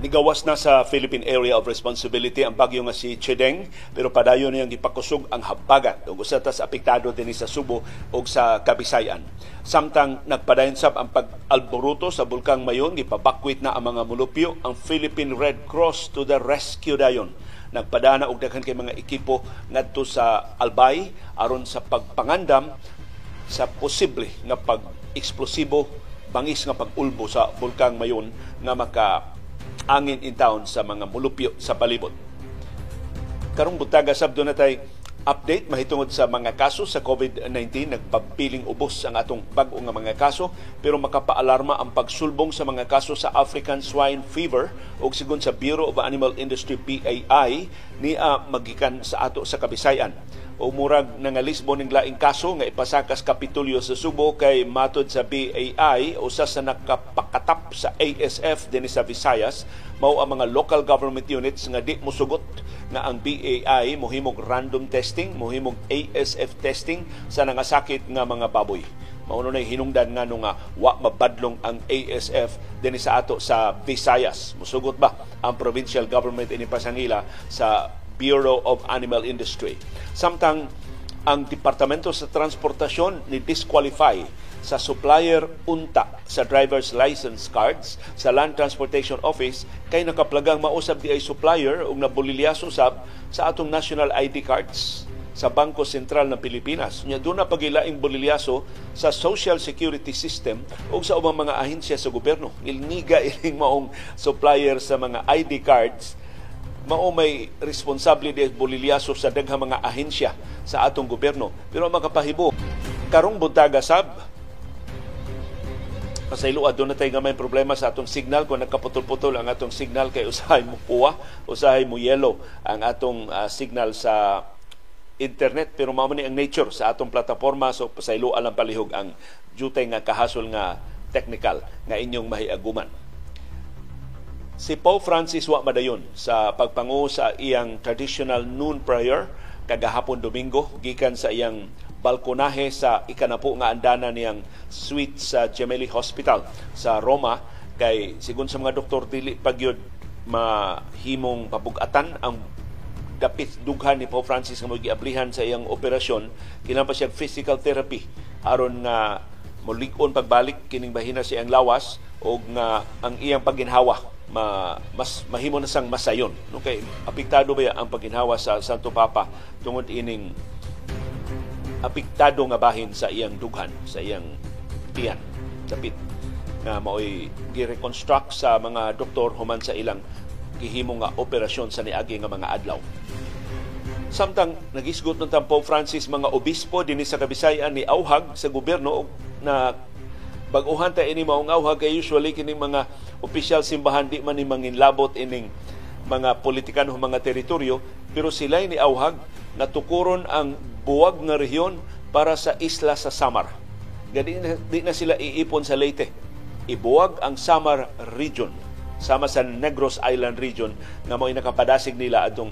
Nigawas na sa Philippine Area of Responsibility ang bagyo nga si Chedeng pero padayon niyang gipakusog ang habagat ug usa ta sa apektado dinhi sa Subo ug sa Kabisayan. Samtang nagpadayon sab ang pag-alboruto sa bulkang Mayon gipabakwit na ang mga mulupyo ang Philippine Red Cross to the rescue dayon nagpadana og daghan kay mga ekipo ngadto sa Albay aron sa pagpangandam sa posible nga pag-eksplosibo bangis nga pag-ulbo sa bulkang Mayon nga maka angin in town sa mga mulupyo sa palibot. Karong butaga sabdo na tay update mahitungod sa mga kaso sa COVID-19 nagpapiling ubos ang atong bag-o nga mga kaso pero makapaalarma ang pagsulbong sa mga kaso sa African swine fever ug sigon sa Bureau of Animal Industry BAI ni uh, magikan sa ato sa Kabisayan o murag nangalisbo ning laing kaso nga ipasakas kapitulyo sa Subo kay matod sa BAI usa sa nakapakatap sa ASF dinhi sa Visayas mao ang mga local government units nga di mosugot nga ang BAI mohimog random testing mohimog ASF testing sa nangasakit nga mga baboy. Mao na hinungdan nga nga wa mabadlong ang ASF dinhi sa ato sa Visayas. Musugot ba ang provincial government ini pasangila sa Bureau of Animal Industry. Samtang ang Departamento sa Transportasyon ni disqualify sa supplier unta sa driver's license cards sa Land Transportation Office kay nakaplagang mausab di ay supplier ug nabulilyaso sab sa atong national ID cards sa Bangko Sentral ng Pilipinas. Nya doon na pagilaing bolilyaso sa Social Security System o sa ubang mga ahensya sa gobyerno. Ilniga iling maong supplier sa mga ID cards mao may responsable di bolilyaso sa daghang mga ahensya sa atong gobyerno. Pero makapahibo, karong buntaga sab, pasaylo adto na tay nga may problema sa atong signal kung nagkaputol-putol ang atong signal kay usahay mo puwa, usahay mo yellow ang atong uh, signal sa internet pero mao ni ang nature sa atong plataporma so pasaylo alang palihog ang jutay nga kahasol nga technical nga inyong mahiaguman. Si Pope Francis wa madayon sa pagpangu sa iyang traditional noon prayer kagahapon Domingo gikan sa iyang balkonahe sa ikanapo nga andana niyang suite sa Gemelli Hospital sa Roma. Kay sigon sa mga doktor dili pagyud mahimong pabugatan ang dapit dughan ni Pope Francis nga magiablihan sa iyang operasyon. Kinahanglan pa siya physical therapy aron nga mulig-on pagbalik kining bahina sa iyang lawas o nga ang iyang paginhawa ma, mas mahimo na sang masayon. No kay apektado ba ang paginhawa sa Santo Papa tungod ining apektado nga bahin sa iyang dughan sa iyang tiyan? Dapit nga maoy gi-reconstruct sa mga doktor human sa ilang gihimo nga operasyon sa niagi nga mga adlaw. Samtang nagisgot ng Pope Francis mga obispo dinhi sa Kabisayan ni auhag sa gobyerno na Baguhan ta ini maungaw kay usually kini mga opisyal simbahan di man ni manginlabot ining mga politikan o mga teritoryo pero sila ni auhag na tukuron ang buwag nga rehiyon para sa isla sa Samar. Gadi na, di na sila iipon sa Leyte. Ibuwag ang Samar region sama sa Negros Island region nga mo nakapadasig nila atong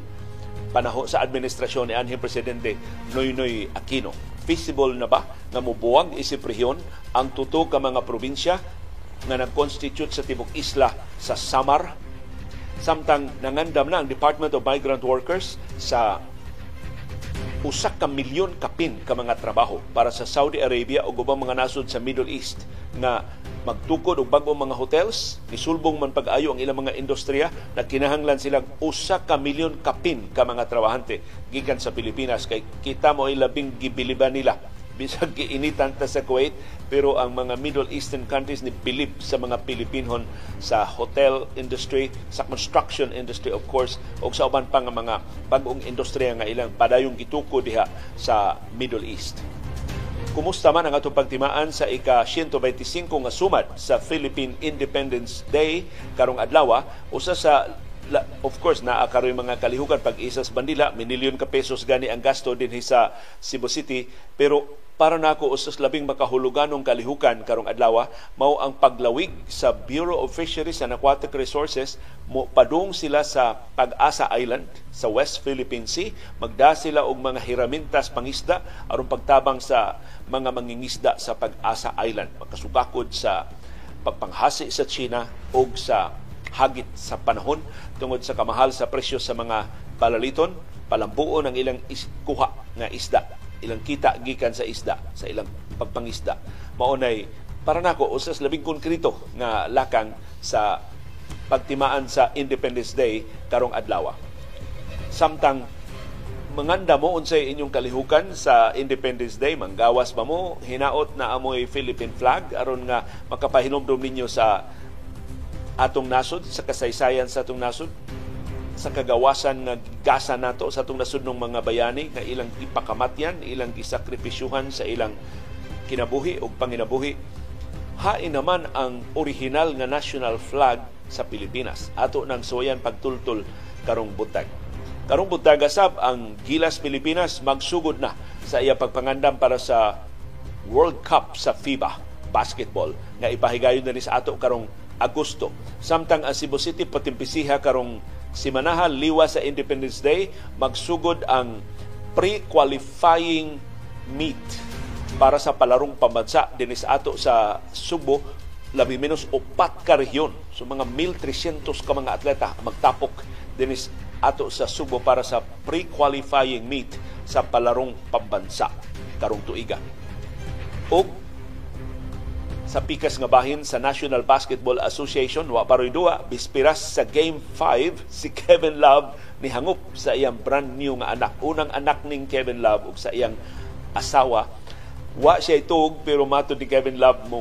panahon sa administrasyon ni anhing presidente Noynoy Aquino feasible na ba nga mubuwag isip rehiyon ang tuto ka mga probinsya nga nag-constitute sa tibok isla sa Samar? Samtang nangandam na ang Department of Migrant Workers sa usak ka milyon kapin ka mga trabaho para sa Saudi Arabia o ubang mga nasod sa Middle East nga magtukod og bag-ong mga hotels nisulbong man pag-ayo ang ilang mga industriya na kinahanglan silang usa ka milyon kapin ka mga trabahante gikan sa Pilipinas kay kita mo ay labing gibiliban nila bisag giinitan ta sa Kuwait pero ang mga Middle Eastern countries ni bilib sa mga Pilipinhon sa hotel industry, sa construction industry of course, o sa uban pa nga mga bagong industriya nga ilang padayong gituko diha sa Middle East. Kumusta man ang atong pagtimaan sa ika-125 nga sumad sa Philippine Independence Day karong adlaw usa sa of course naa karoy mga kalihukan pag isa sa bandila minilyon ka pesos gani ang gasto dinhi sa Cebu City. Pero para nako usas labing makahuluganong kalihukan karong adlaw mao ang paglawig sa Bureau of Fisheries and Aquatic Resources. Mo padung sila sa Pag-asa Island sa West Philippine Sea. Magda sila og mga hiramintas pangisda aron pagtabang sa mga mangingisda sa Pag-asa Island makasukakod sa pagpanghasi sa China o sa hagit sa panahon tungod sa kamahal sa presyo sa mga balaliton, palambuon ang ilang is- kuha nga isda, ilang kita gikan sa isda, sa ilang pagpangisda. Maunay para nako usas labing konkreto nga lakang sa pagtimaan sa Independence Day karong adlaw. Samtang manganda mo unsay inyong kalihukan sa Independence Day, manggawas ba mo, hinaot na amoy Philippine flag aron nga makapahinomdom ninyo sa atong nasod, sa kasaysayan sa atong nasod, sa kagawasan nga gasa nato sa atong nasod ng mga bayani nga ilang ipakamatyan, ilang isakripisyuhan sa ilang kinabuhi o panginabuhi. Hain naman ang original nga national flag sa Pilipinas. Ato nang suwayan pagtultol karong butag. Karong butag asab ang Gilas Pilipinas magsugod na sa iya pagpangandam para sa World Cup sa FIBA basketball nga ipahigayon na ni sa ato karong Agosto. Samtang ang Cebu City patimpisiha karong simanahan liwa sa Independence Day magsugod ang pre-qualifying meet para sa palarong pambansa dinis ato sa Subo labi menos upat ka rehiyon. So mga 1,300 ka mga atleta magtapok dinis ato sa Subo para sa pre-qualifying meet sa palarong pambansa. Karong tuiga. O sa pikas nga bahin sa National Basketball Association wa paroy duwa bispiras sa Game 5 si Kevin Love ni hangup sa iyang brand new nga anak. Unang anak ning Kevin Love ug sa iyang asawa. Wa siya itug pero mato ni Kevin Love mo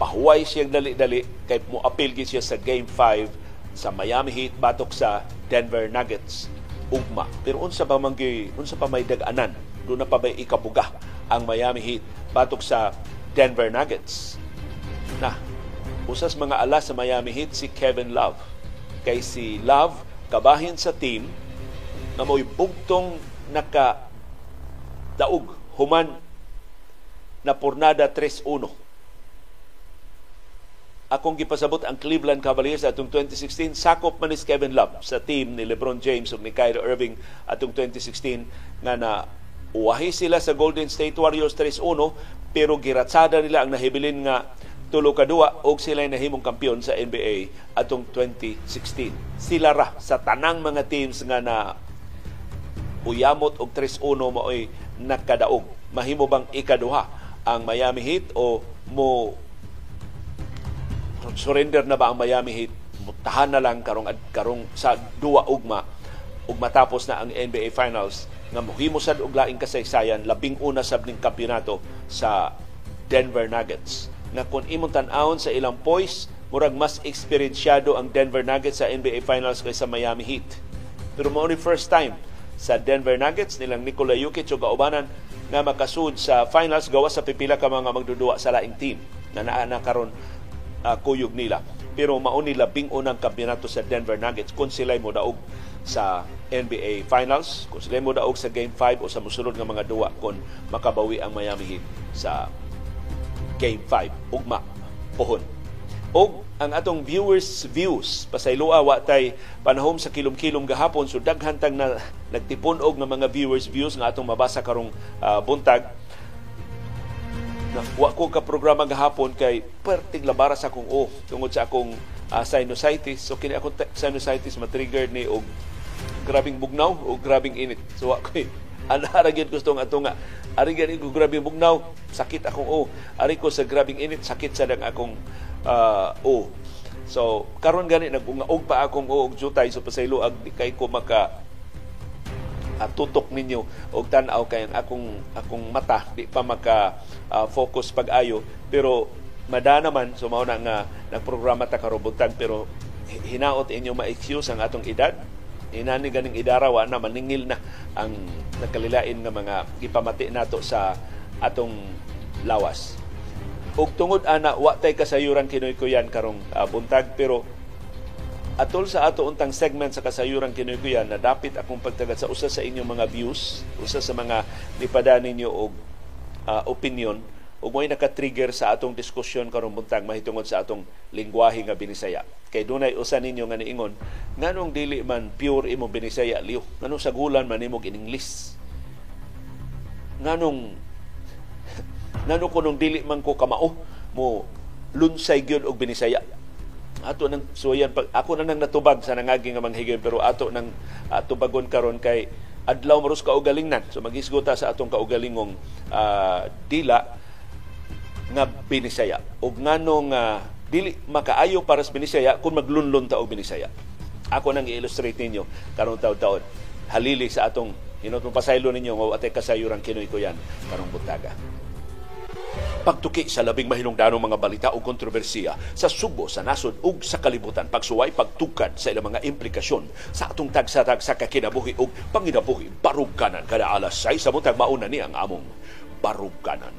pahuway siyang dali-dali kay mo appeal siya sa Game 5 sa Miami Heat batok sa Denver Nuggets ugma pero unsa pa man unsa pa may dag-anan do na pa may ikabuga ang Miami Heat batok sa Denver Nuggets. Na, usas mga alas sa Miami Heat si Kevin Love. Kay si Love, kabahin sa team, na mo'y bugtong naka daog human na pornada 3-1. Akong gipasabot ang Cleveland Cavaliers atong 2016, sakop man ni Kevin Love sa team ni LeBron James ug ni Kyrie Irving atong 2016 nga na uwahi sila sa Golden State Warriors 3-1 pero giratsada nila ang nahibilin nga tulo ka duwa og sila nahimong kampiyon sa NBA atong 2016. Sila ra sa tanang mga teams nga na uyamot og 3-1 maoy nakadaog. Mahimo bang ikaduha ang Miami Heat o mo surrender na ba ang Miami Heat? Mutahan na lang karong karong sa duwa ugma. Ug matapos na ang NBA Finals nga mohimo sad og laing kasaysayan labing una sab ning kampeonato sa Denver Nuggets. Nga kung imong tan-awon sa ilang poise murag mas eksperensyado ang Denver Nuggets sa NBA Finals kaysa Miami Heat. Pero mo ni first time sa Denver Nuggets nilang Nikola Jokic ug kaubanan nga makasud sa finals gawas sa pipila ka mga magdudua sa laing team. Na naa na karon uh, kuyog nila. Pero mao ni labing unang kampeonato sa Denver Nuggets kung sila mo daog sa NBA Finals kung sila mo daog sa Game 5 o sa musunod nga mga duwa kung makabawi ang Miami Heat sa Game 5 ugma pohon. Og ang atong viewers views pasayloa wa tay panahom sa kilom-kilom gahapon. So daghan tag na nagtipon og nga mga viewers views nga atong mabasa karong uh, buntag wa ko ka programa gahapon kay perting labara sa akong o tungod sa akong uh, sinusitis so kini akong sinusitis ma-trigger ni og grabing bugnaw o grabing init. So ako eh, anara gyud gusto nga ato nga ari gani ko grabing bugnaw, sakit akong o. Ari ko sa grabing init, sakit sa dang akong uh, o. So karon gani nagungaog pa akong o og jutay so pasaylo ag kay ko maka uh, tutok ninyo og tan-aw kay akong akong mata. Di pa maka uh, focus pag-ayo. Pero mada naman so na nga nagprograma ta karobutan pero hinaot inyo ma-excuse ang atong edad. Inani ganing idarawa na maningil na ang nakalilain nga mga gipamati nato sa atong lawas. Ug tungod ana wa tay kasayuran kinoy kuyan karong uh, buntag pero atol sa ato untang segment sa kasayuran kinoy kuyan na dapit akong pagtagat sa usa sa inyong mga views, usa sa mga nipada ninyo og uh, opinion ug mo'y naka-trigger sa atong diskusyon karong buntag mahitungod sa atong lingwahe nga binisaya. Kay dunay usa ninyo nga niingon, nganong dili man pure imo binisaya liyo? Nganong sagulan man nimo in English? Nganong nganong kunong dili man ko kamao mo lunsay gyud og binisaya? Ato nang suyan pag ako na nang natubag sa nangagi nga manghigayon pero ato nang uh, tubagon karon kay adlaw maros kaugalingnan. So magisgota sa atong kaugalingong uh, dila nga binisaya. Ug nganong uh, dili makaayo para sa binisaya kung maglunlon ta og binisaya. Ako nang i-illustrate ninyo karong taon-taon. Halili sa atong hinot pasaylo ninyo nga atay kasayuran kinoy ko yan. Karong buntaga pagtuki sa labing mahinungdanong mga balita o kontrobersiya sa Subo, sa nasod ug sa kalibutan, pagsuway, pagtukad sa ilang mga implikasyon sa atong tagsatag sa kakinabuhi ug panginabuhi, baruganan kada alas 6 sa mutag mauna ni ang among baruganan.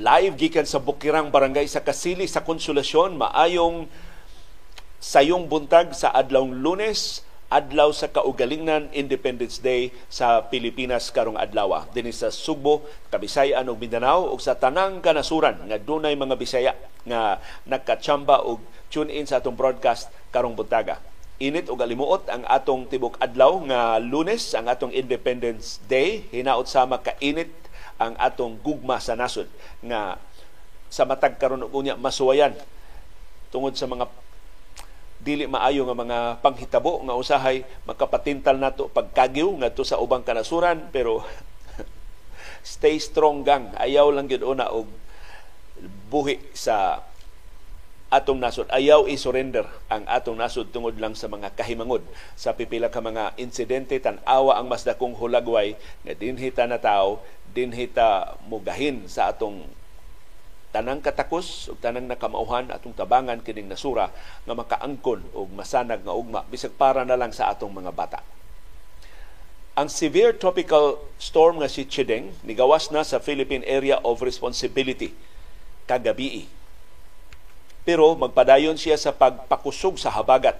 Live gikan sa Bukirang Barangay sa Kasili sa Konsolasyon maayong sayong buntag sa adlawng Lunes adlaw sa kaugalingnan Independence Day sa Pilipinas karong adlaw. Dinhi sa Subo, Kabisayan ug Mindanao ug sa tanang kanasuran nga dunay mga Bisaya nga nagkatsamba og tune in sa atong broadcast karong buntaga. Init og alimuot ang atong tibok adlaw nga Lunes ang atong Independence Day. Hinaot sama ka init ang atong gugma sa nasod nga sa matag karon og unya masuwayan tungod sa mga dili maayo nga mga panghitabo nga usahay makapatintal nato pagkagyo ngadto sa ubang kanasuran pero stay strong gang ayaw lang gyud una og buhi sa atong nasod. Ayaw i-surrender ang atong nasod tungod lang sa mga kahimangod sa pipila ka mga insidente tan-awa ang mas dakong hulagway nga dinhi ta na tao, dinhi ta mugahin sa atong tanang katakos ug tanang nakamauhan atong tabangan kining nasura nga makaangkon og masanag nga ugma bisag para na lang sa atong mga bata. Ang severe tropical storm nga si Chideng nigawas na sa Philippine Area of Responsibility kagabi pero magpadayon siya sa pagpakusog sa habagat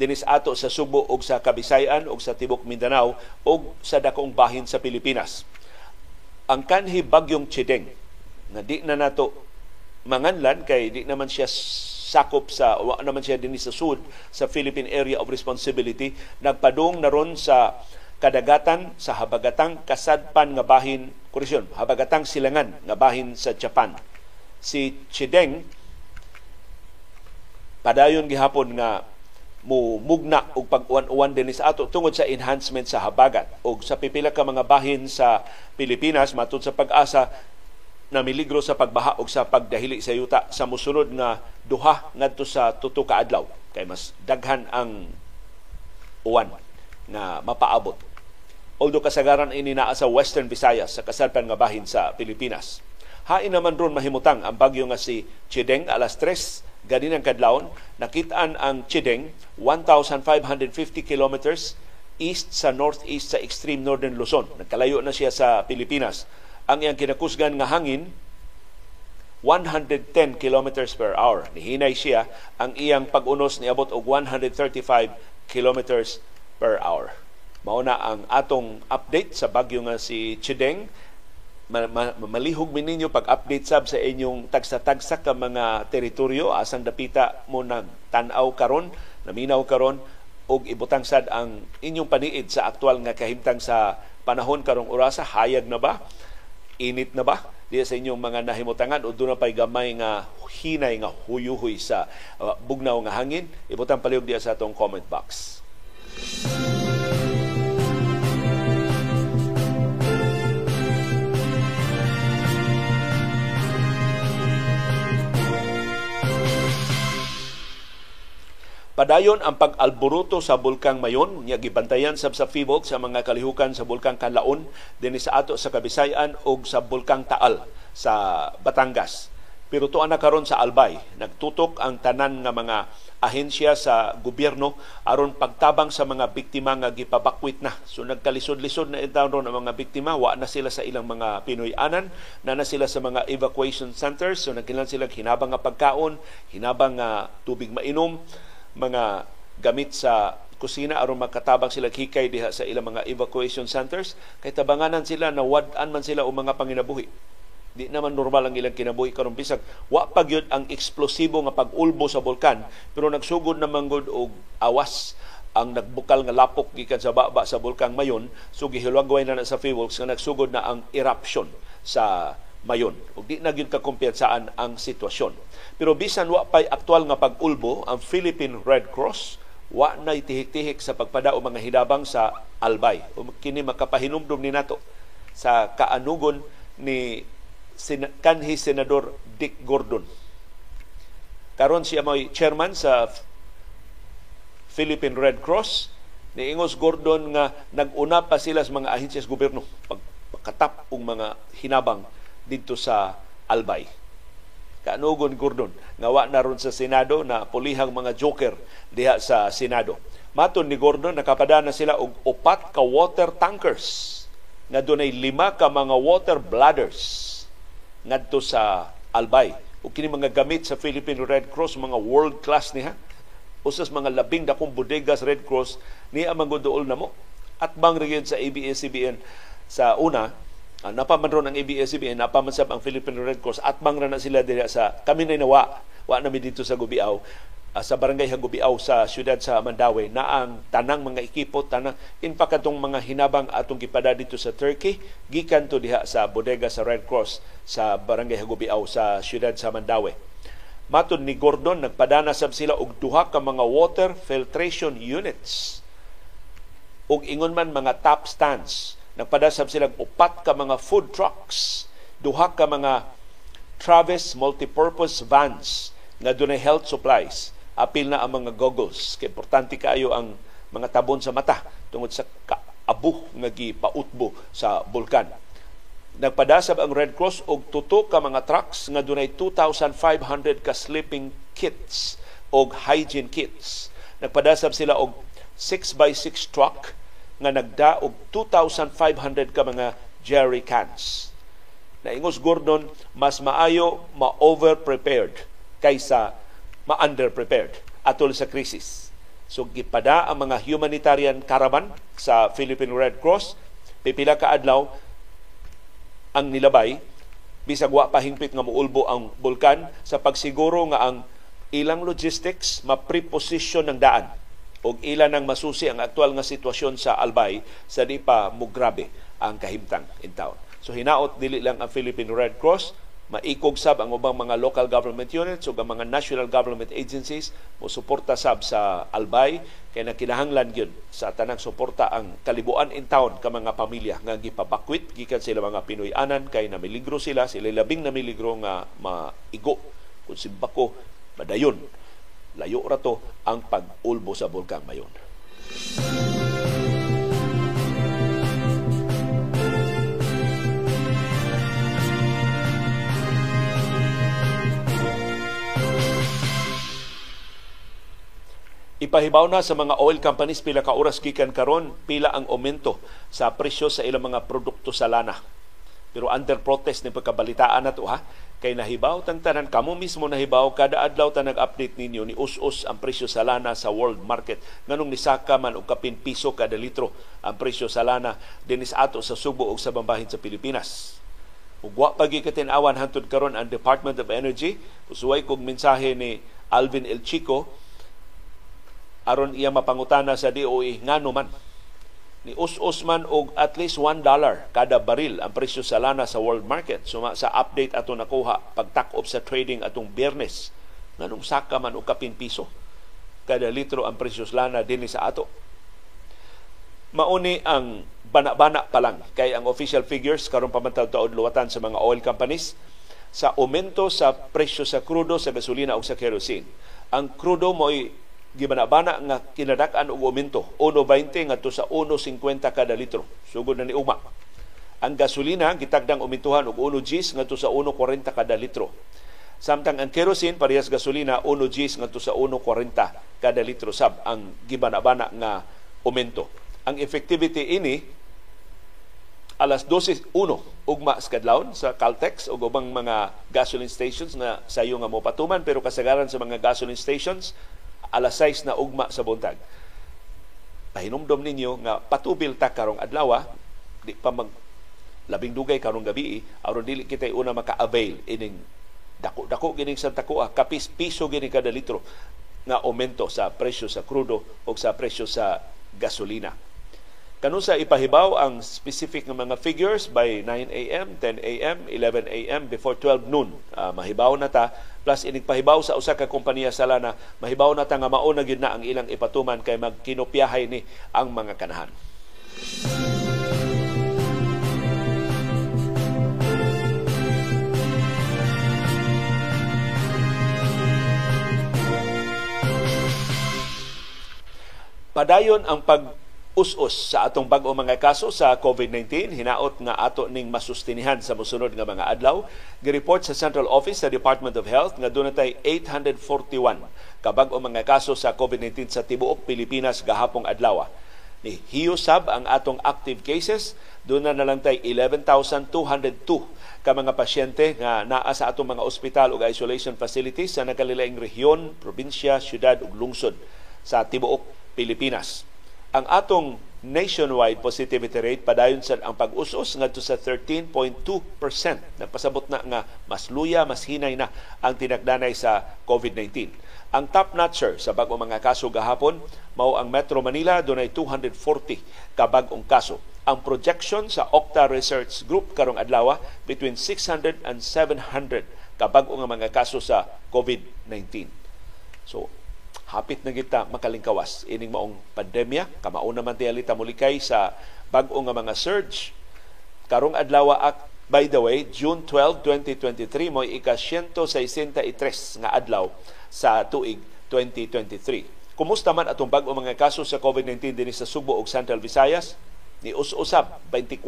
dinis ato sa Subo ug sa Kabisayan ug sa Tibok Mindanao ug sa dakong bahin sa Pilipinas. Ang kanhi bagyong Chideng nga di na nato manganlan kay di naman siya sakop sa wa naman siya dinhi sa sud sa Philippine Area of Responsibility. Nagpadung na ron sa kadagatan sa habagatang kasadpan nga bahin koreksyon habagatang silangan nga bahin sa Japan. Si Chideng padayon gihapon nga mo mugna og pag-uwan-uwan din sa ato tungod sa enhancement sa habagat. Og sa pipila ka mga bahin sa Pilipinas matud sa pag-asa na miligro sa pagbaha og sa pagdahili sa yuta sa musunod nga duha ngadto sa tuto ka adlaw. Kay mas daghan ang uwan nga mapaabot. Although kasagaran ini naa sa Western Visayas sa kasadpan nga bahin sa Pilipinas. Hain naman ron mahimutang ang bagyo nga si Chideng alas 3 ganinang kadlawon nakitaan ang Chideng 1550 kilometers east sa northeast sa extreme northern Luzon. Nagkalayo na siya sa Pilipinas. Ang iyang kinakusgan nga hangin 110 kilometers per hour. Nihinay siya ang iyang pag-unos niabot og 135 kilometers per hour. Mauna ang atong update sa bagyo nga si Chideng malihog mi ninyo pag-update sab sa inyong tagsa-tagsa ka mga teritoryo. Asang dapita mo nag tan-aw karon naminaw karon og ibutang sad ang inyong paniid sa aktual nga kahimtang sa panahon karong orasa hayag na ba? Init na ba? Diya sa inyong mga nahimutangan o doon na pa'y gamay nga hinay nga huyuhoy sa uh, bugnaw nga hangin? Ibutang palihog diya sa atong comment box Padayon ang pag-alboruto sa bulkang Mayon, nya gibantayan sab sa FIBOC sa mga kalihukan sa bulkang Kanlaon dinhi sa ato sa Kabisayan ug sa bulkang Taal sa Batangas. Pero tuan na karon sa Albay, nagtutok ang tanan nga mga ahensya sa gobyerno aron pagtabang sa mga biktima nga gipabakwit na. So nagkalisod-lisod na itaw ron ang mga biktima, wa na sila sa ilang mga Pinoy-anan, na na sila sa mga evacuation centers, so nagkilan sila hinabang nga pagkaon, hinabang nga tubig mainom, mga gamit sa kusina aron makatabang sila hikay diha sa ilang mga evacuation centers. Kay tabanganan sila na wad-an man sila o mga panginabuhi. Di naman normal ang ilang kinabuhi karon bisag. Wa pa gyud ang eksplosibo nga pag-ulbo sa bulkan pero nagsugod na manggod og awas ang nagbukal nga lapok gikan sa baba sa bulkang Mayon so gihilagway na, na sa fuels nga nagsugod na ang eruption sa Mayon. Ug di na gyud kakumpiyensaan ang sitwasyon. Pero bisan wa pay aktual nga pag-ulbo ang Philippine Red Cross wa na tihik-tihik sa pagpadao mga hidabang sa Albay. O kini makapahinumdum ni nato sa kaanugon ni kanhi senador Dick Gordon. Karon siya may chairman sa Philippine Red Cross ni Ingos Gordon nga naguna pa sila sa mga ahensyas gobyerno pagkatap og mga hinabang didto sa Albay. Kaanugon Gordon nga wa na ron sa Senado na pulihang mga joker diha sa Senado. Maton ni Gordon nakapadana sila og upat ka water tankers nga dunay lima ka mga water bladders ngadto sa Albay. O kini mga gamit sa Philippine Red Cross mga world class niha usas mga labing dakong bodegas Red Cross ni ang manguduol namo at bang region sa ABS-CBN sa una uh, napaman ron ang ABS-CBN napaman sab ang Philippine Red Cross at bang na sila diha sa kami na nawa wa na dito sa Gubiaw uh, sa barangay Hagubiaw sa siyudad sa Mandawi na ang tanang mga ekipo tanang in mga hinabang atong gipada dito sa Turkey gikan to diha sa bodega sa Red Cross sa barangay Hagubiaw sa siyudad sa Mandawi Matod ni Gordon, nagpadana sab sila og duha ka mga water filtration units. Og ingon man mga tap stands. Nagpadana sab sila upat ka mga food trucks, duha ka mga Travis multipurpose vans nga dunay health supplies. Apil na ang mga goggles. Kay importante kaayo ang mga tabon sa mata tungod sa kaabuh nga gipautbo sa bulkan Nagpadasab ang Red Cross og tuto ka mga trucks nga dunay 2,500 ka sleeping kits og hygiene kits. Nagpadasab sila og 6x6 truck nga nagda og 2,500 ka mga jerry cans. Naingos Gordon, mas maayo ma-over-prepared kaysa ma-under-prepared atol sa krisis. So gipada ang mga humanitarian caravan sa Philippine Red Cross pipila ka adlaw ang nilabay bisag wa pa hingpit nga muulbo ang bulkan sa pagsiguro nga ang ilang logistics ma-preposition ng daan og ilan ang masusi ang aktual nga sitwasyon sa Albay sa di pa mugrabe ang kahimtang in town. So hinaot dili lang ang Philippine Red Cross maikog sab ang ubang mga local government units ang mga national government agencies mo suporta sab sa Albay kay nakinahanglan gyud sa tanang suporta ang kalibuan in town ka mga pamilya nga gipabakwit gikan sila mga Pinoy-anan kay namiligro sila sila labing namiligro nga maigo kun simbako madayon layo ra to ang pag-ulbo sa bulkan mayon. Ipahibaw na sa mga oil companies pila ka oras gikan karon pila ang aumento sa presyo sa ilang mga produkto sa lana. Pero under protest ni pagkabalitaan na to ha, kay nahibaw tang tanan kamo mismo nahibaw kada adlaw ta nag-update ninyo ni us-us ang presyo sa lana sa world market. Nganong nisaka man og kapin piso kada litro ang presyo sa lana dinis ato sa Subo ug sa bambahin sa Pilipinas. Ug wa pa awan hantud karon ang Department of Energy. Usuway kog mensahe ni Alvin El Chico aron iya mapangutana sa DOE ngano man ni us-us og at least 1 dollar kada baril ang presyo sa lana sa world market. So sa update ato nakuha pagtak-op sa trading atong Biyernes nganong saka man og kapin piso kada litro ang presyo sa lana dinhi sa ato. Mauni ang bana-bana pa lang kay ang official figures karon pamantaw taod luwatan sa mga oil companies sa aumento sa presyo sa krudo, sa gasolina o sa kerosene. Ang krudo mo'y gibanabana nga kinadak-an og aumento 1.20 ngadto sa 1.50 kada litro. Sugod na ni ugma ang gasolina gitagdang umintuhan og 1 Gs ngadto sa 1.40 kada litro. Samtang ang kerosene parehas gasolina 1 Gs ngadto sa 1.40 kada litro. Sab ang gibanabana nga aumento ang effectivity ini alas 12.1 ugma sa kadlawon sa Caltex o ubang mga gasoline stations na sayo nga mo patuman pero kasagaran sa mga gasoline stations alas 6 na ugma sa buntag. Pahinumdom ninyo nga patubil ta karong adlaw, di pa mag labing dugay karong gabi, aron dili kita una maka-avail ining dako-dako gining Santa Cruz, kapis piso gini kada litro nga aumento sa presyo sa krudo o sa presyo sa gasolina. Kanun sa ipahibaw ang specific nga mga figures by 9 a.m., 10 a.m., 11 a.m. before 12 noon. Uh, mahibaw na ta plus inig pahibaw sa usa ka kompanya sa lana mahibaw na ta nga mao na gyud na ang ilang ipatuman kay magkinopyahay ni ang mga kanahan. Padayon ang pag us-us sa atong bag-o mga kaso sa COVID-19 hinaot nga ato ning masustinihan sa mosunod nga mga adlaw. Gireport sa Central Office sa Department of Health nga dunay 841 ka bag-o mga kaso sa COVID-19 sa tibuok Pilipinas gahapong adlaw. Ni hiyusab ang atong active cases. Doon na lang tay 11,202 ka mga pasyente nga naa sa atong mga ospital ug isolation facilities sa nakalilaing rehiyon, probinsya, syudad ug lungsod sa tibuok Pilipinas ang atong nationwide positivity rate padayon sa ang pag-usos ngadto sa 13.2%. Nagpasabot na nga mas luya, mas hinay na ang tinagdanay sa COVID-19. Ang top notcher sa bag mga kaso gahapon mao ang Metro Manila dunay 240 ka bag-ong kaso. Ang projection sa Octa Research Group karong adlaw between 600 and 700 ka bag-ong mga kaso sa COVID-19. So hapit na kita makalingkawas. Ining maong pandemya kamao naman tiyalita mulikay sa bag-o nga mga surge. Karong adlaw ak by the way June 12 2023 mo ika 163 nga adlaw sa tuig 2023 kumusta man atong bag-o mga kaso sa COVID-19 dinhi sa Subo ug Central Visayas? Ni us-usab 24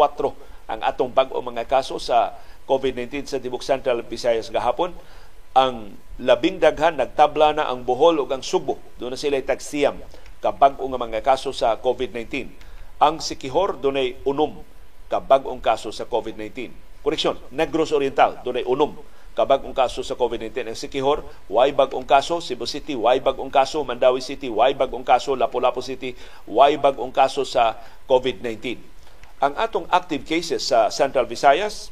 ang atong bag-o mga kaso sa COVID-19 sa Tibok Central Visayas gahapon ang labing daghan nagtabla na ang Bohol ug ang Subo. Doon na sila tagsiyam kabag-o nga mga kaso sa COVID-19. Ang Sikihor dunay unom kabag-ong kaso sa COVID-19. Koreksyon, Negros Oriental dunay unom kabag-ong kaso sa COVID-19. Ang Sikihor, way bag-ong kaso, Cebu City, way bag-ong kaso, Mandawi City, way bag-ong kaso, Lapu-Lapu City, way bag-ong kaso sa COVID-19. Ang atong active cases sa Central Visayas,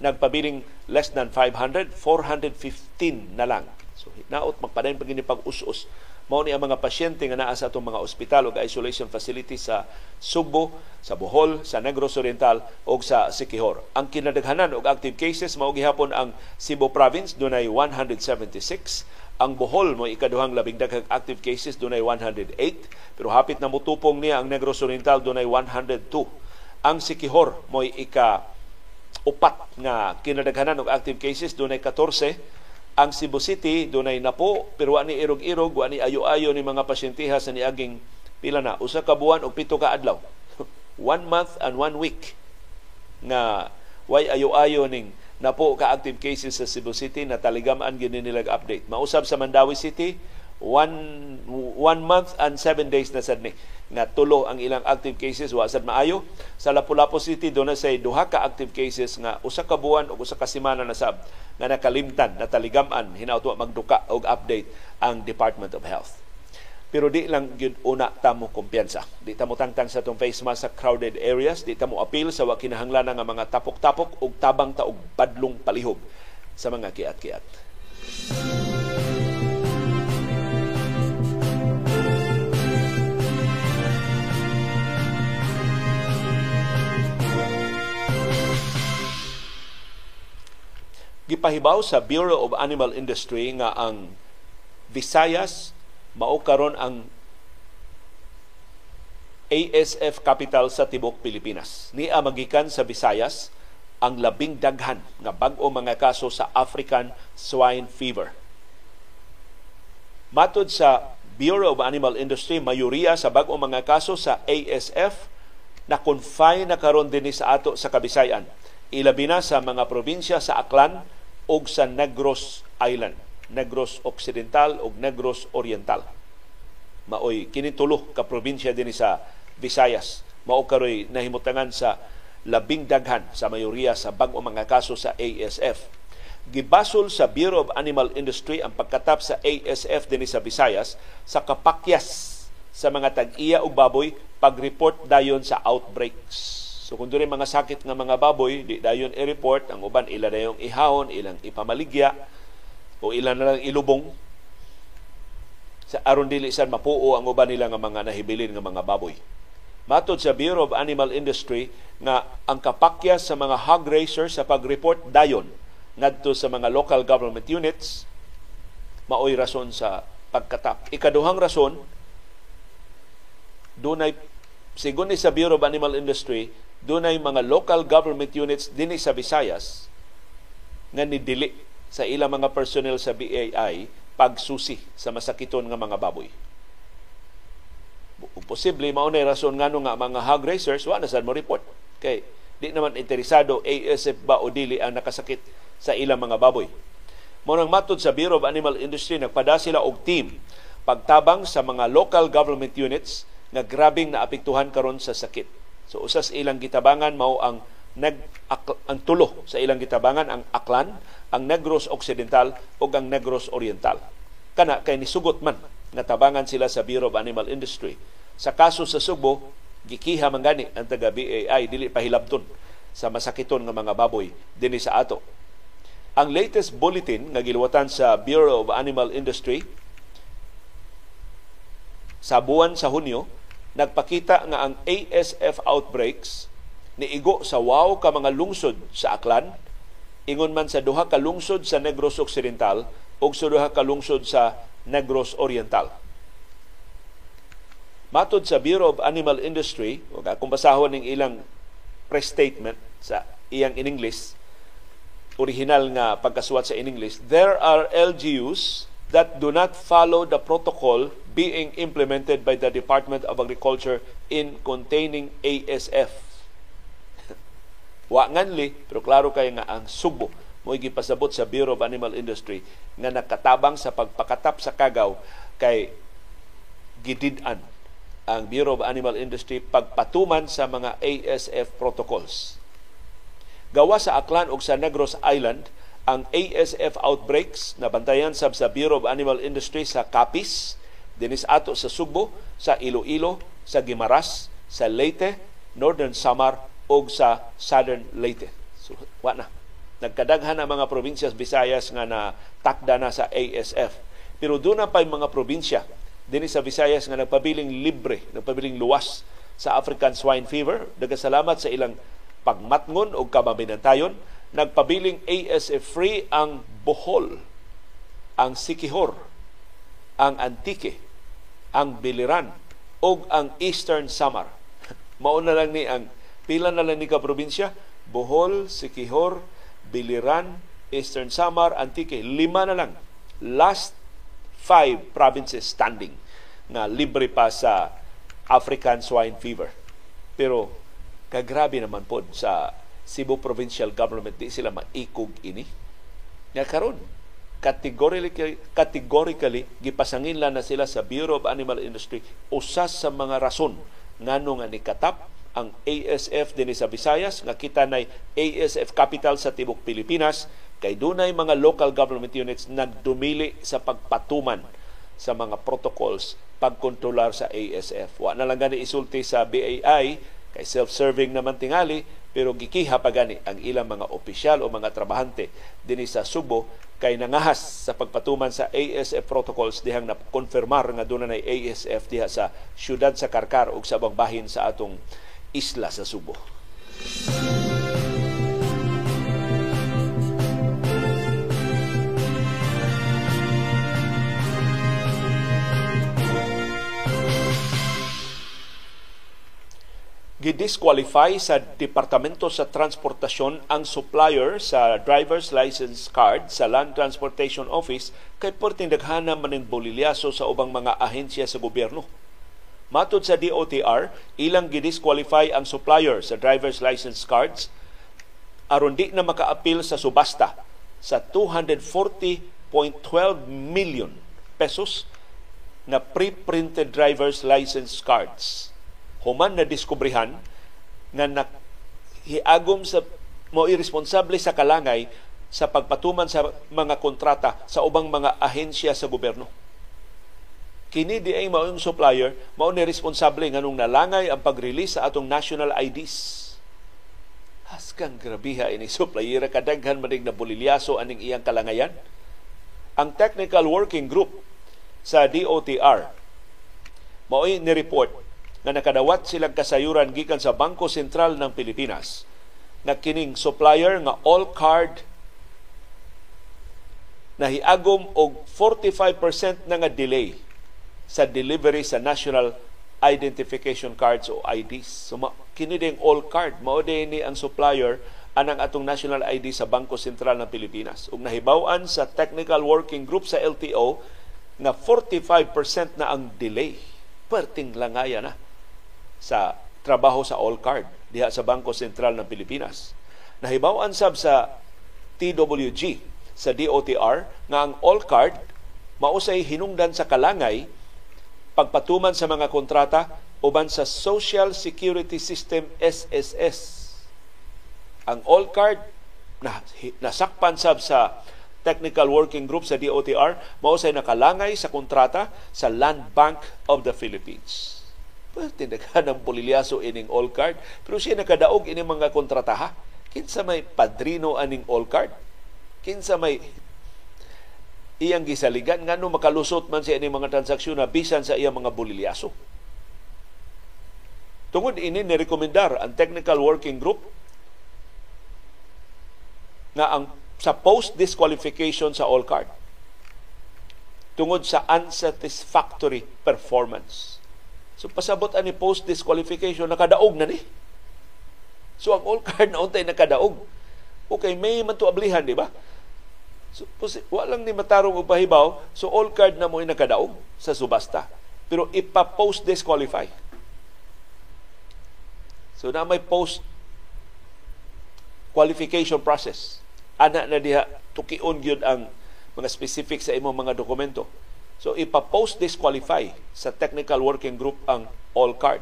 nagpabiling less than 500, 415 na lang. So naot magpadayon pag pag-us-us mao ni ang mga pasyente nga naa sa atong mga ospital ug isolation facilities sa Subo, sa Bohol, sa Negros Oriental ug sa Siquijor. Ang kinadaghanan og active cases mao gihapon ang Cebu province dunay 176, ang Bohol mo ikaduhang labing daghang active cases dunay 108, pero hapit na mutupong niya ang Negros Oriental dunay 102. Ang Siquijor mo ika upat nga kinadaghanan og active cases dunay 14 ang Cebu City dunay napo pero ani irog-irog wa ni ayo-ayo ni mga pasyentiha sa niaging pila na. Usa ka buwan og pito ka adlaw. One month and one week nga way ayo-ayo ning napo ka active cases sa Cebu City na taligamaan gyud nila update. Mausab sa Mandawi City one, one month and seven days na sad ni nga tulo ang ilang active cases. Wa sad maayo. Sa Lapu-Lapu City do na say duha ka active cases nga usa ka buwan o usa ka semana na sab nga nakalimtan na taligaman hinaut magduka og update ang Department of Health. Pero di lang gyud una ta mo kumpiyansa. Di ta mo tangtang sa tong face mask sa crowded areas. Di ta mo appeal sa wa kinahanglan nga mga tapok-tapok ug tabang ta og padlong palihog sa mga kiat-kiat. Gipahibaw sa Bureau of Animal Industry nga ang Visayas mao karon ang ASF capital sa tibok Pilipinas. Ni magikan sa Visayas ang labing daghan nga bag-o mga kaso sa African swine fever. Matod sa Bureau of Animal Industry, mayoriya sa bag-o mga kaso sa ASF na confine na karon dinhi sa ato sa Kabisayan. Ilabi na sa mga probinsya sa Aklan, og sa Negros Island, Negros Occidental ug Negros Oriental. Maoy kini tulo ka probinsya dinhi sa Visayas. Mao karoy nahimutangan sa labing daghan sa mayoriya sa bag-o mga kaso sa ASF. Gibasol sa Bureau of Animal Industry ang pagkatap sa ASF dinhi sa Visayas sa kapakyas sa mga tag-iya og baboy pag-report dayon sa outbreaks So kung doon mga sakit ng mga baboy, di dayon i-report, ang uban ila na yung ihawon, ilang ipamaligya, o ilan na lang ilubong. sa aron dili sad mapuo ang uban nila nga mga nahibilin nga mga baboy. Matod sa Bureau of Animal Industry nga ang kapakya sa mga hog raisers sa pag-report dayon ngadto sa mga local government units maoy rason sa pagkatap. Ikaduhang rason dunay sigon ni sa Bureau of Animal Industry dunay mga local government units dinhi sa Visayas nga nidili sa ilang mga personnel sa BAI pagsusi sa masakiton nga mga baboy. Posible mao na rason ngano nga mga hog raisers wa na mo report kay di naman interesado ASF ba o dili ang nakasakit sa ilang mga baboy. Mo nang matod sa Bureau of Animal Industry nagpada sila og team pagtabang sa mga local government units nga grabing naapektuhan karon sa sakit. So usas ilang gitabangan mao ang nag ang tulo sa ilang gitabangan ang Aklan, ang Negros Occidental ug ang Negros Oriental. Kana kay nisugot man nga tabangan sila sa Bureau of Animal Industry. Sa kaso sa Subo, gikiha man gani ang taga BAI dili pahilabton sa masakiton nga mga baboy dinhi sa ato. Ang latest bulletin nga giluwatan sa Bureau of Animal Industry sa buwan sa Hunyo nagpakita nga ang ASF outbreaks niigo sa wow ka mga lungsod sa Aklan, ingon man sa duha ka lungsod sa Negros Occidental ug sa duha ka lungsod sa Negros Oriental. Matod sa Bureau of Animal Industry, ug akong basahon ning ilang press statement sa iyang in English, original nga pagkasuwat sa in English, there are LGUs that do not follow the protocol being implemented by the Department of Agriculture in containing ASF Wa nganli, pero klaro kay nga ang Subo mo gipasabot sa Bureau of Animal Industry nga nakatabang sa pagpakatap sa kagaw kay gidid-an ang Bureau of Animal Industry pagpatuman sa mga ASF protocols. Gawa sa Aklan ug sa Negros Island, ang ASF outbreaks na bantayan sab sa Bureau of Animal Industry sa Capiz, dinis ato sa Subo, sa Iloilo, sa Gimaras, sa Leyte, Northern Samar og sa Southern Leyte. So, wa na. Nagkadaghan ang mga probinsya Visayas nga na takda na sa ASF. Pero doon na pa mga probinsya din sa Visayas nga nagpabiling libre, nagpabiling luwas sa African swine fever. Dagasalamat sa ilang pagmatngon o kamaminantayon. Nagpabiling ASF free ang Bohol, ang Sikihor, ang Antique, ang Biliran, o ang Eastern Samar. Mauna lang ni ang Pila na lang ni ka probinsya? Bohol, Sikihor, Biliran, Eastern Samar, Antique. Lima na lang. Last five provinces standing na libre pa sa African swine fever. Pero kagrabe naman po sa Cebu Provincial Government di sila maikog ini. Nga karon categorically, categorically gipasangin lang na sila sa Bureau of Animal Industry usas sa mga rason ngano nga nikatap ang ASF dinhi sa Visayas nga kita nay ASF capital sa tibok Pilipinas kay dunay mga local government units nagdumili sa pagpatuman sa mga protocols pagkontrolar sa ASF. Wa na lang gani isulti sa BAI kay self-serving naman tingali pero gikiha pa gani ang ilang mga opisyal o mga trabahante dinhi sa Subo kay nangahas sa pagpatuman sa ASF protocols dihang na konfirmar nga dunay ASF diha sa syudad sa Karkar ug sa ubang bahin sa atong isla sa Subo. Gidisqualify sa Departamento sa Transportasyon ang supplier sa driver's license card sa Land Transportation Office kay perting daghana maning bolilyaso sa ubang mga ahensya sa gobyerno. Matod sa DOTR, ilang gidisqualify ang supplier sa driver's license cards aron di na makaapil sa subasta sa 240.12 million pesos na pre-printed driver's license cards. Human na diskubrihan nga nahiagom sa mo irresponsable sa kalangay sa pagpatuman sa mga kontrata sa ubang mga ahensya sa gobyerno. Kini di ay maong supplier mao ni responsable nganong nalangay ang pag-release sa atong national IDs Haskang grabiha ini supplier. Kadaghan manig na bolilyaso aning iyang kalangayan. Ang Technical Working Group sa DOTR mao'y ni-report nga nakadawat silang kasayuran gikan sa Bangko Sentral ng Pilipinas na kining supplier nga all card nahiagom og 45% na nga delay sa delivery sa national identification cards o IDs. So ma, kini ding all card mao ni ang supplier anang atong national ID sa Bangko Sentral ng Pilipinas. Ug nahibaw-an sa Technical Working Group sa LTO nga 45% na ang delay. Perting langaya na sa trabaho sa all card diha sa Bangko Sentral ng Pilipinas. Nahibaw-an sab sa TWG sa DOTR nga ang all card mausay hinungdan sa kalangay pagpatuman sa mga kontrata uban sa Social Security System SSS. Ang all card na nasakpan sab sa Technical Working Group sa DOTR mausay nakalangay sa kontrata sa Land Bank of the Philippines. Pwede naghanang bolilyaso ining all card pero siya nakadaog ining mga kontrataha. Kinsa may padrino aning all card kinsa may iyang gisaligan ngano makalusot man sa ining mga transaksyon na bisan sa iyang mga bulilyaso. Tungod ini ni rekomendar ang Technical Working Group na ang sa post disqualification sa all card tungod sa unsatisfactory performance. So pasabot ani post disqualification nakadaog na ni. So ang all card na untay nakadaog. Okay, may man to ablihan, di ba? So, walang ni matarong og pahibaw, so all card na mo nakadaog sa subasta. Pero ipa-post disqualify. So na may post qualification process. Ana na diha tukion gyud ang mga specific sa imong mga dokumento. So ipa-post disqualify sa technical working group ang all card.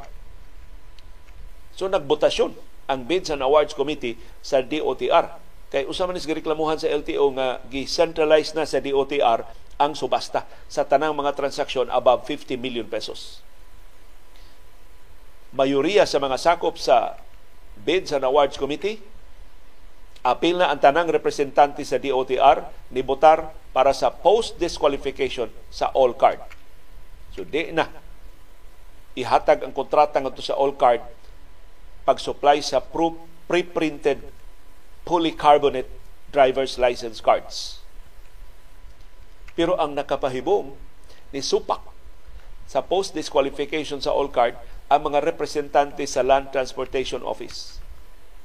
So nagbotasyon ang Bids and Awards Committee sa DOTR Kay usa man gireklamuhan sa LTO nga gi-centralize na sa DOTR ang subasta sa tanang mga transaksyon above 50 million pesos. Mayoriya sa mga sakop sa Bids and Awards Committee apil na ang tanang representante sa DOTR ni botar para sa post disqualification sa all card. So di na ihatag ang kontrata ngadto sa all card pag-supply sa pre-printed polycarbonate driver's license cards. Pero ang nakapahibong ni Supak sa post-disqualification sa all card ang mga representante sa Land Transportation Office.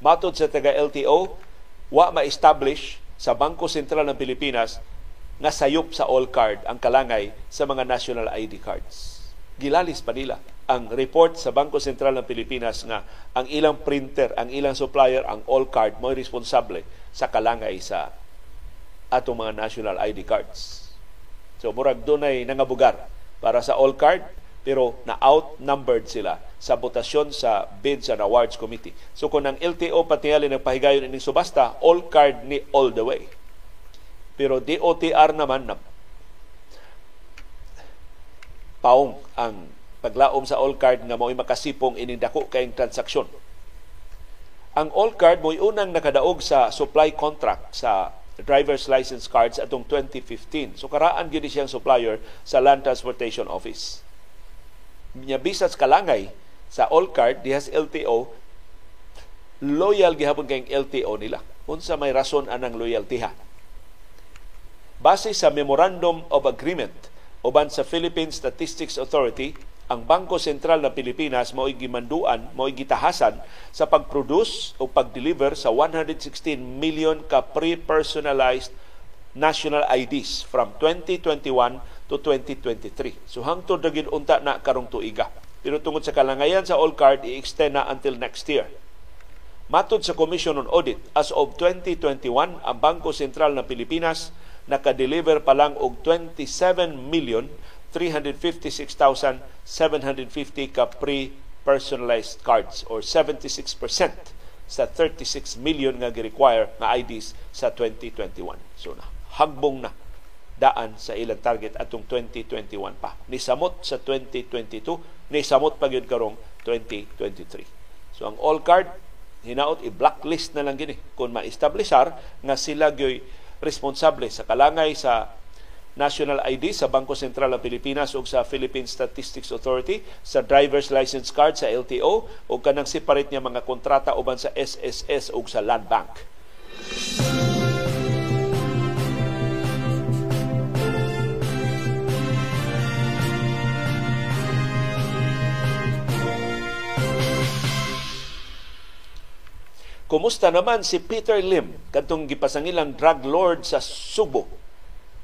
Matod sa taga-LTO, wa ma-establish sa Bangko Sentral ng Pilipinas nga sayop sa all card ang kalangay sa mga national ID cards. Gilalis pa nila ang report sa Bangko Sentral ng Pilipinas nga ang ilang printer, ang ilang supplier, ang all card mo responsable sa kalangay sa atong mga national ID cards. So murag dunay nangabugar para sa all card pero na outnumbered sila sa botasyon sa Bids and Awards Committee. So kung ang LTO patingali nagpahigayon ining subasta, all card ni all the way. Pero DOTR naman na paong ang paglaom sa all card nga mo'y makasipong ining dako kayong transaksyon. Ang all card mo'y unang nakadaog sa supply contract sa driver's license cards atong 2015. So karaan gyud siyang supplier sa Land Transportation Office. Nya bisas kalangay sa all card dihas LTO loyal gihapon kayong LTO nila. Unsa may rason anang loyalty ha? Base sa Memorandum of Agreement uban sa Philippine Statistics Authority ang Bangko Sentral ng Pilipinas mao'y gimanduan, mao'y gitahasan sa pag-produce o pag-deliver sa 116 million ka pre-personalized national IDs from 2021 to 2023. So hangtod na unta na karong tuiga. Pero tungod sa kalangayan sa all card, i-extend na until next year. Matod sa Commission on Audit, as of 2021, ang Bangko Sentral ng Pilipinas naka-deliver pa lang og 27 million 356,750 ka pre-personalized cards or 76% sa 36 million nga gi-require nga IDs sa 2021. So na hagbong na daan sa ilang target atong 2021 pa. Ni samot sa 2022, ni samot pa gyud karong 2023. So ang all card hinaot i-blacklist na lang gini kung ma-establishar nga sila gyoy responsable sa kalangay sa national ID sa Bangko Sentral ng Pilipinas ug sa Philippine Statistics Authority, sa driver's license card sa LTO ug kanang separate niya mga kontrata uban sa SSS ug sa Land Bank. Kumusta naman si Peter Lim, kadtong gipasangilang drug lord sa Subo?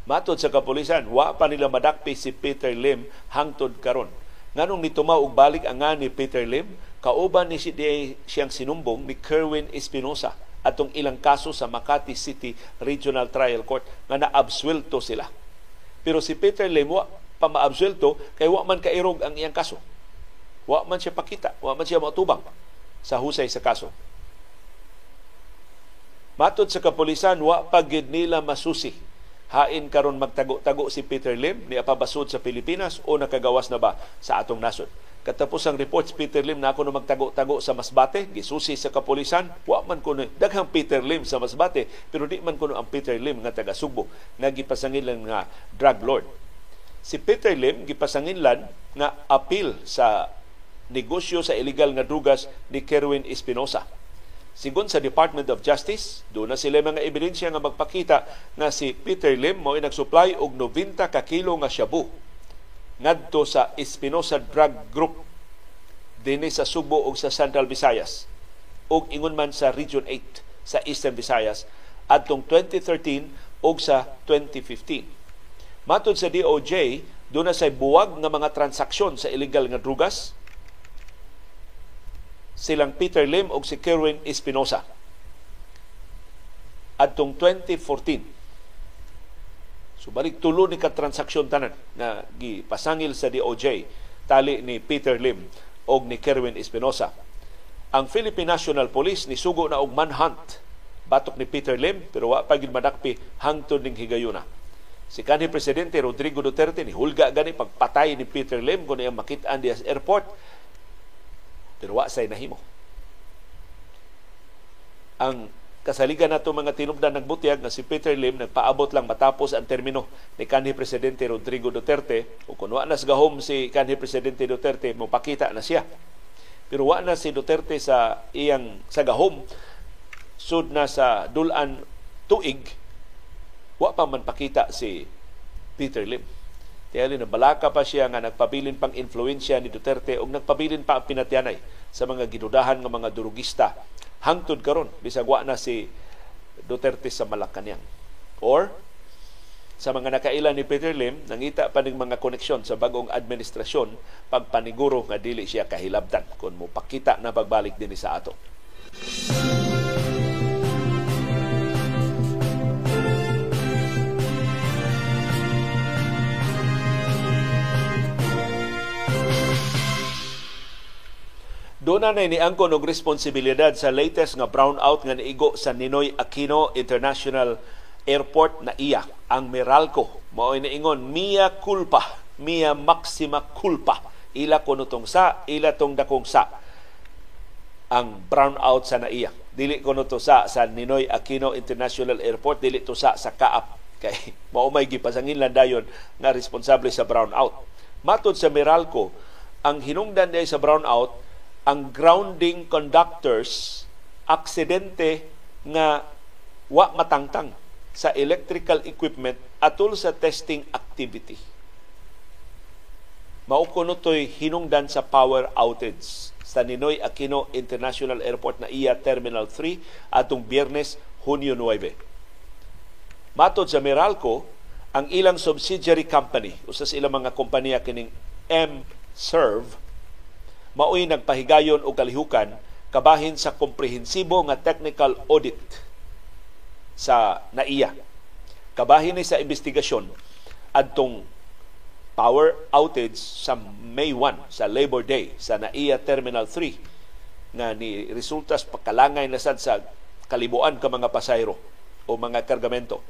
Matod sa kapulisan, wa pa nila madakpi si Peter Lim hangtod karon. Nganong nitumaw og balik ang nga ni Peter Lim, kauban ni si siyang sinumbong ni Kerwin Espinosa atong ilang kaso sa Makati City Regional Trial Court nga naabsuelto sila. Pero si Peter Lim wa pa maabsuelto kay wa man kairog ang iyang kaso. Wa man siya pakita, wa man siya matubang sa husay sa kaso. Matod sa kapulisan, wa pagid nila masusi. Hain karon magtago-tago si Peter Lim ni apabasod sa Pilipinas o nakagawas na ba sa atong nasod. Katapos ang reports Peter Lim na ako na magtago-tago sa Masbate, gisusi sa kapulisan, wa man kuno daghang Peter Lim sa Masbate, pero di man kuno ang Peter Lim nga taga Subo nga gipasangin lang nga drug lord. Si Peter Lim gipasangin lan nga apil sa negosyo sa illegal nga drugas ni Kerwin Espinosa Sigon sa Department of Justice, doon na sila mga ebidensya nga magpakita na si Peter Lim mo nag-supply og 90 ka kilo nga shabu ngadto sa Espinosa Drug Group dinhi sa Subo ug sa Central Visayas ug ingon man sa Region 8 sa Eastern Visayas adtong 2013 ug sa 2015. Matod sa DOJ, doon na say buwag nga mga transaksyon sa illegal nga drugas silang Peter Lim ug si Kerwin Espinosa. Adtong 2014, so balik tulo ni ka transaksyon tanan na gipasangil sa DOJ tali ni Peter Lim og ni Kerwin Espinosa. Ang Philippine National Police ni sugo na og manhunt batok ni Peter Lim pero wa pa gid madakpi hangtod ning higayuna. Si kanhi presidente Rodrigo Duterte ni hulga gani pagpatay ni Peter Lim kun iyang makit-an sa airport pero wa say nahimo. Ang kasaligan nato mga tinubdan ng butyag na si Peter Lim nagpaabot lang matapos ang termino ni kanhi presidente Rodrigo Duterte o kung wa nas gahom si kanhi presidente Duterte mo pakita na siya. Pero wa na si Duterte sa iyang sa gahom sud na sa dulan tuig wa pa man pakita si Peter Lim. Tiyali na balaka pa siya nga nagpabilin pang influensya ni Duterte o nagpabilin pa ang pinatyanay sa mga gidudahan ng mga durugista hangtod karon bisag wa na si Duterte sa Malacañang. Or sa mga nakailan ni Peter Lim, nangita pa ning mga koneksyon sa bagong administrasyon pagpaniguro nga dili siya kahilabtan kung mo pakita na pagbalik din sa ato. Doon na niangkon og responsibilidad sa latest nga brownout nga niigo sa Ninoy Aquino International Airport na iya ang Meralco. Mao ingon mia culpa, mia maxima culpa. Ila kuno tong sa, ila tong dakong sa ang brownout sa naiya. Dili kuno to sa sa Ninoy Aquino International Airport, dili to sa sa Kaap kay mao may gipasangin lang dayon nga responsable sa brownout. Matod sa Meralco, ang hinungdan day sa brownout ang grounding conductors aksidente nga wa matangtang sa electrical equipment atol sa testing activity. Maukuno to'y hinungdan sa power outage sa Ninoy Aquino International Airport na iya Terminal 3 atong Biyernes, Hunyo 9. Matod sa Meralco, ang ilang subsidiary company, usas ilang mga kompanya kining M-Serve, maoy nagpahigayon og kalihukan kabahin sa komprehensibo nga technical audit sa NAIA. Kabahin ni sa investigasyon adtong power outage sa May 1 sa Labor Day sa NAIA Terminal 3 nga ni resultas pagkalangay na sad sa kalibuan ka mga pasayro o mga kargamento.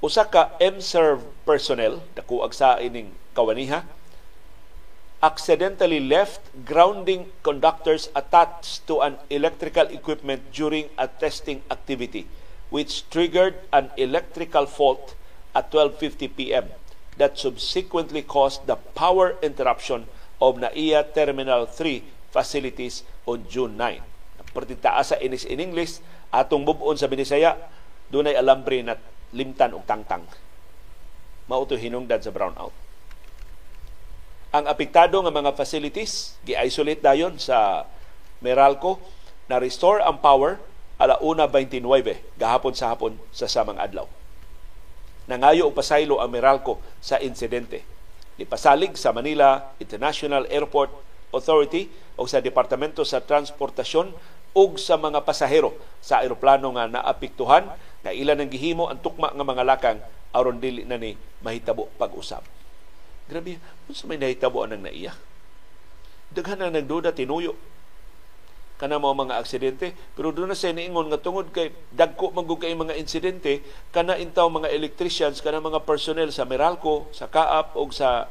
Usa ka M-Serve personnel dako sa ining kawaniha accidentally left grounding conductors attached to an electrical equipment during a testing activity, which triggered an electrical fault at 12.50 p.m. that subsequently caused the power interruption of NAIA Terminal 3 facilities on June 9. Pertitaasa inis in English, atong bubon sa Binisaya, dunay alambre na limtan og tangtang. Mauto hinungdan sa brownout. Ang apektado nga mga facilities gi-isolate dayon sa Meralco na restore ang power ala 1.29 gahapon sa hapon sa samang adlaw. Nangayo og pasaylo ang Meralco sa insidente. Nipasalig sa Manila International Airport Authority o sa Departamento sa Transportasyon ug sa mga pasahero sa eroplano nga naapektuhan na ilan ang gihimo ang tukma nga mga lakang aron dili na ni mahitabo pag-usab. Grabe, unsa may nahitabo anang naiya? Daghan ang nagduda tinuyo. Kana mo mga aksidente pero doon na sa niingon nga tungod kay dagko man mga insidente kana intaw mga electricians kana mga personnel sa Meralco sa Kaap o sa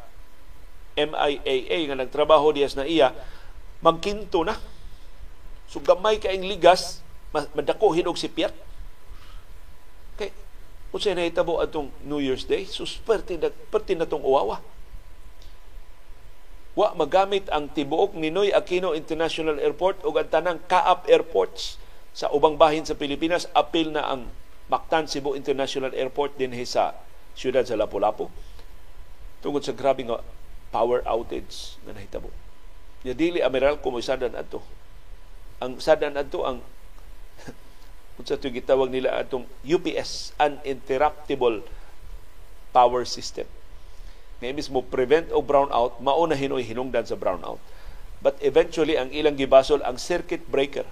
MIAA nga nagtrabaho dias na iya magkinto na. So gamay kaing ligas madako hinog si Piat. Kay unsay nahitabo atong New Year's Day? Sus perti na perti na uwawa wa magamit ang tibuok Ninoy Aquino International Airport o ang tanang Kaap Airports sa ubang bahin sa Pilipinas apil na ang Mactan Cebu International Airport din sa siyudad sa Lapu-Lapu tungod sa grabe nga power outage nga nahitabo. Ya dili amiral ko sadan adto. Ang sadan adto ang unsa to gitawag nila atong UPS uninterruptible power system nga mismo prevent o brownout mao na hinoy hinungdan sa brownout. But eventually ang ilang gibasol ang circuit breaker.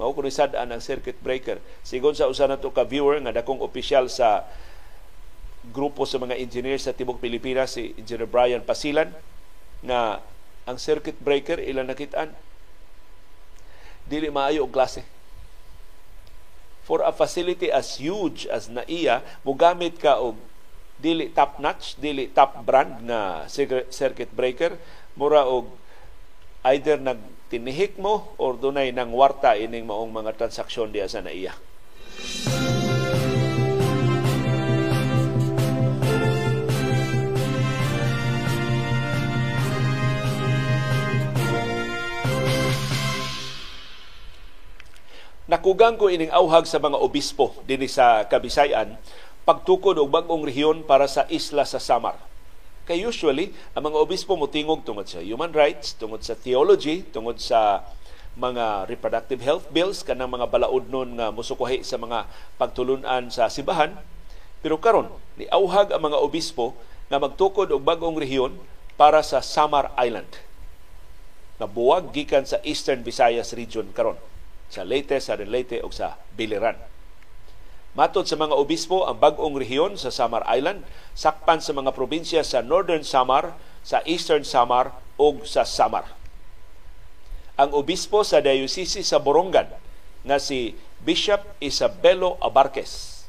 Mao kuno sad-an ang circuit breaker. Sigon sa usa nato ka viewer nga dakong opisyal sa grupo sa mga engineers sa tibok Pilipinas si Engineer Brian Pasilan nga ang circuit breaker ilang nakitaan dili maayo og klase. For a facility as huge as NAIA mogamit ka og dili top notch, dili top brand na circuit breaker, mura og either nagtinihik mo or dunay nang warta ining maong mga transaksyon diya sa naiya. Nakugang ko ining auhag sa mga obispo dinhi sa Kabisayan pagtukod og bag-ong rehiyon para sa isla sa Samar. Kay usually, ang mga obispo mutingog tungod sa human rights, tungod sa theology, tungod sa mga reproductive health bills kanang mga balaod nun nga musukuhi sa mga pagtulunan sa sibahan. Pero karon ni auhag ang mga obispo nga magtukod og bag-ong rehiyon para sa Samar Island. Nabuwag gikan sa Eastern Visayas region karon sa Leyte, sa Leyte ug sa Biliran. Matod sa mga obispo, ang bagong rehiyon sa Samar Island sakpan sa mga probinsya sa Northern Samar, sa Eastern Samar ug sa Samar. Ang obispo sa Diocese sa Borongan nga si Bishop Isabelo Abarques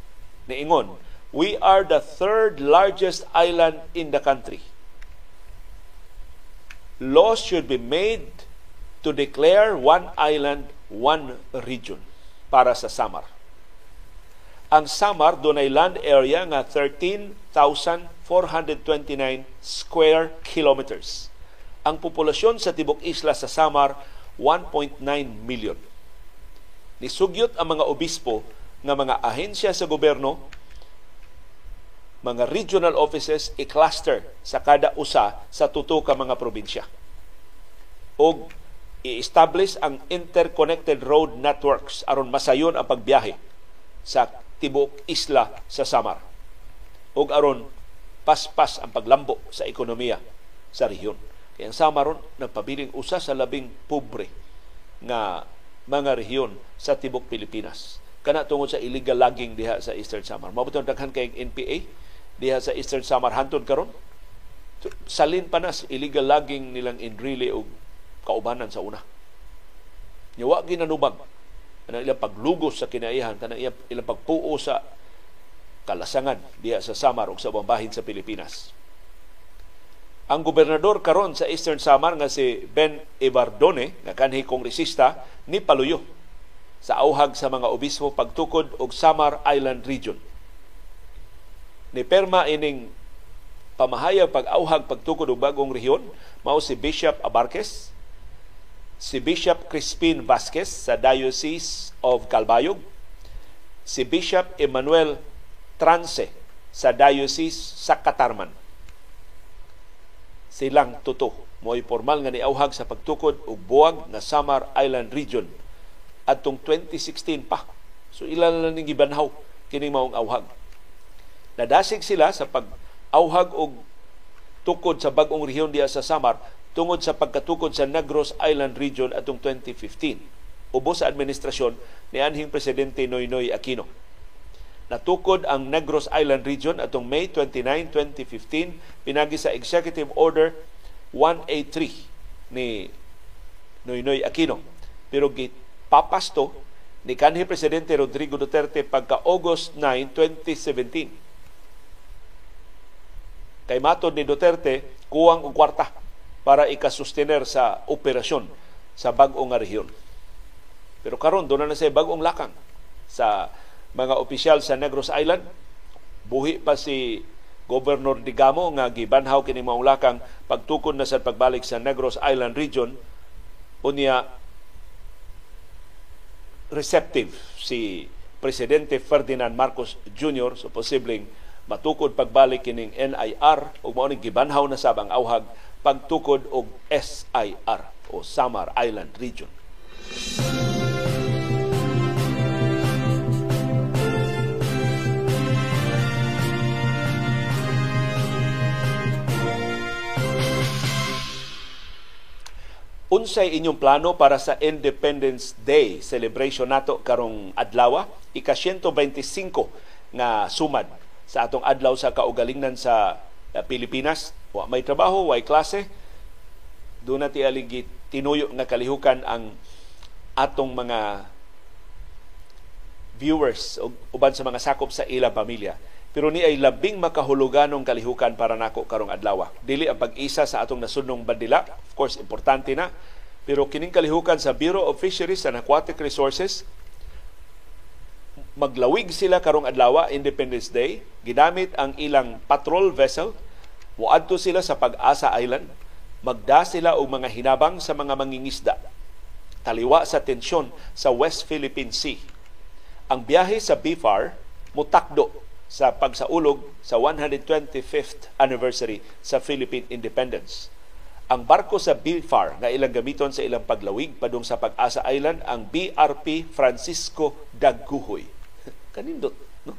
niingon, We are the third largest island in the country. Laws should be made to declare one island, one region para sa Samar ang Samar dunay land area nga 13,429 square kilometers. Ang populasyon sa tibok isla sa Samar 1.9 million. Nisugyot ang mga obispo nga mga ahensya sa gobyerno mga regional offices i-cluster sa kada usa sa tuto ka mga probinsya. O i-establish ang interconnected road networks aron masayon ang pagbiyahe sa tibok isla sa Samar. Ug aron paspas ang paglambo sa ekonomiya sa rehiyon. Kaya ang Samar ron nagpabiling usa sa labing pobre nga mga rehiyon sa tibok Pilipinas. Kana tungod sa illegal logging diha sa Eastern Samar. Mabuton daghan kay NPA diha sa Eastern Samar hantod karon. Salin pa nas illegal logging nilang Enrile og kaubanan sa una. Yawa ginanubag kanang ilang paglugos sa kinaihan kanang ilang pagpuo sa kalasangan diha sa Samar ug sa bahin sa Pilipinas. Ang gobernador karon sa Eastern Samar nga si Ben Ibardone nga kanhi kongresista ni paluyo sa auhag sa mga obispo pagtukod og Samar Island Region. ni perma ining pamahayag pag-auhag pagtukod og bagong rehiyon mao si Bishop Abarques, si Bishop Crispin Vasquez sa Diocese of Calbayog, si Bishop Emmanuel Trance sa Diocese sa Katarman. Silang tuto mo'y formal nga niauhag sa pagtukod og buwag na Samar Island Region adtong 2016 pa. So ilan lang ning gibanhaw kini maong auhag. Nadasig sila sa pag-auhag og tukod sa bagong rehiyon diya sa Samar tungod sa pagkatukod sa Negros Island Region atong 2015 ubos sa administrasyon ni anhing presidente Noynoy Aquino. Natukod ang Negros Island Region atong May 29, 2015 pinagi sa Executive Order 183 ni Noynoy Aquino. Pero papasto ni kanhi presidente Rodrigo Duterte pagka August 9, 2017. Kay matod ni Duterte, kuwang og kwarta para ikasustener sa operasyon sa bag-o nga rehiyon. Pero karon doon na, siya bagong lakang sa mga opisyal sa Negros Island. Buhi pa si Governor Digamo nga gibanhaw kini mao lakang pagtukod na sa pagbalik sa Negros Island region unya receptive si Presidente Ferdinand Marcos Jr. so posibleng matukod pagbalik kining NIR ug mao gibanhaw na sab ang awhag pagtukod og SIR o Samar Island Region. Unsay inyong plano para sa Independence Day celebration nato karong adlaw, ika 125 nga sumad sa atong adlaw sa kaugalingnan sa uh, Pilipinas. Wa may trabaho, wa klase. Doon na aligi tinuyo nga kalihukan ang atong mga viewers o uban sa mga sakop sa ilang pamilya. Pero ni ay labing makahuluganong kalihukan para nako karong adlaw. Dili ang pag-isa sa atong nasudnong bandila, of course importante na, pero kining kalihukan sa Bureau of Fisheries and Aquatic Resources maglawig sila karong adlaw Independence Day, ginamit ang ilang patrol vessel, muadto sila sa Pag-asa Island, magda sila og mga hinabang sa mga mangingisda taliwa sa tensyon sa West Philippine Sea. Ang biyahe sa BFAR mutakdo sa pagsaulog sa 125th anniversary sa Philippine Independence. Ang barko sa BFAR nga ilang gamiton sa ilang paglawig padung sa Pag-asa Island ang BRP Francisco Daguhoy. Kanindot, no?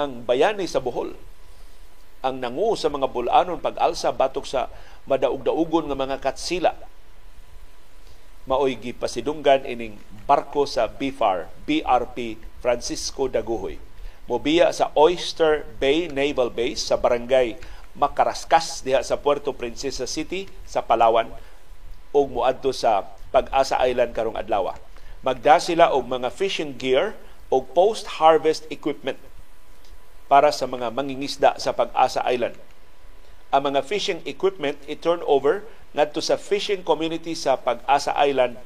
Ang bayani sa Bohol ang nangu sa mga bulanon pag-alsa batok sa madaug-daugon nga mga katsila. Maoy gipasidunggan ining barko sa BFAR, BRP Francisco Daguhoy. Mobiya sa Oyster Bay Naval Base sa barangay Makaraskas diha sa Puerto Princesa City sa Palawan ug moadto sa Pag-asa Island karong adlaw. Magda sila og mga fishing gear og post-harvest equipment para sa mga mangingisda sa Pag-asa Island. Ang mga fishing equipment i-turn over ngadto sa fishing community sa Pag-asa Island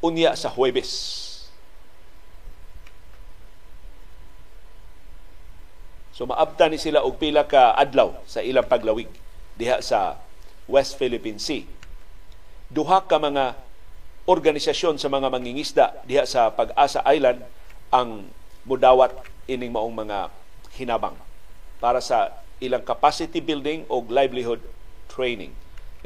unya sa Huwebes So maabta ni sila og pila ka adlaw sa ilang paglawig diha sa West Philippine Sea. Duha ka mga organisasyon sa mga mangingisda diha sa Pag-asa Island ang mudawat ining maong mga hinabang para sa ilang capacity building o livelihood training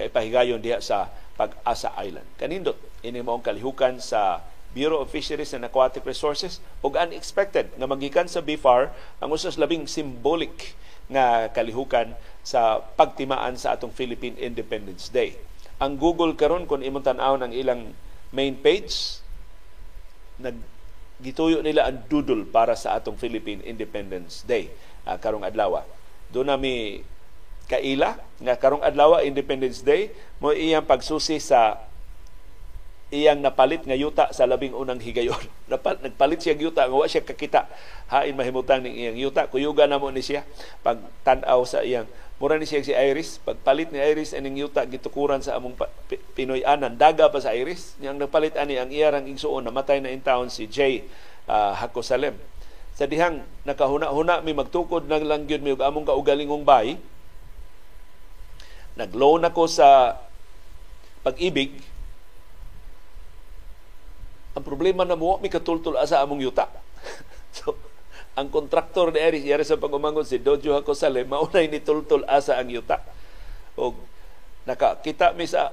na ipahigayon diha sa Pag-asa Island. Kanindot ini maong kalihukan sa Bureau of Fisheries and Aquatic Resources ug unexpected nga magikan sa BFAR ang usas labing symbolic nga kalihukan sa pagtimaan sa atong Philippine Independence Day. Ang Google karon kung imong tan-awon ang ilang main page nag gituyo nila ang doodle para sa atong Philippine Independence Day uh, karong adlaw. Doon na mi kaila nga karong adlaw Independence Day mo iyang pagsusi sa iyang napalit nga yuta sa labing unang higayon. Napal, nagpalit siya yuta nga wa siya kakita. Hain mahimutang ning iyang yuta. Kuyuga na mo ni siya pag tan-aw sa iyang mura ni siya si Iris. Pagpalit ni Iris aning yuta gitukuran sa among Pinoy anan daga pa sa Iris. Yang nagpalit ani ang iyarang igsuon namatay na in town si Jay uh, Hakosalem. sa dihang nakahuna-huna mi magtukod ng lang gyud mi og among kaugalingong bay nag-loan ako sa pag-ibig ang problema na mo mi katultul asa among yuta so ang kontraktor ni Eris yari sa pagumangon si Dojo Hakosale maunay ni tultul asa ang yuta og nakakita mi sa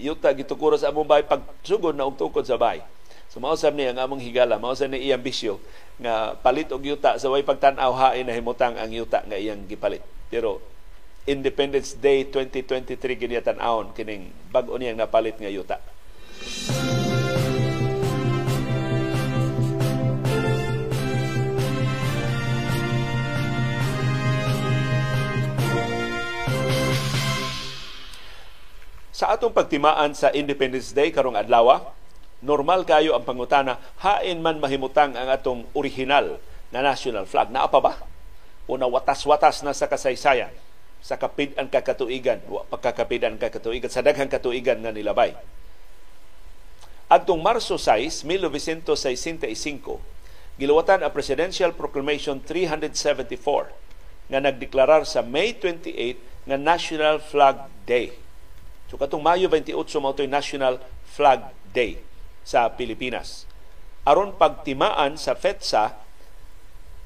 yuta gitukuro sa among bay pagsugod na og tukod sa bay So mausab ni ang among higala, mausab ni iyang bisyo nga palit og yuta sa way pagtan-aw hain na himutang ang yuta nga iyang gipalit. Pero Independence Day 2023 gid tan-awon kining bag-o niyang napalit nga yuta. Sa atong pagtimaan sa Independence Day karong adlaw, normal kayo ang pangutana, hain man mahimutang ang atong original na national flag. Naa pa ba? O na watas-watas na sa kasaysayan, sa kapid ang kakatuigan, pagkakapid ang kakatuigan, sa daghang katuigan nga nilabay. Adtong Marso 6, 1965, giluwatan ang Presidential Proclamation 374 nga nagdeklarar sa May 28 nga National Flag Day. So katong Mayo 28 mao National Flag Day sa Pilipinas. Aron pagtimaan sa FETSA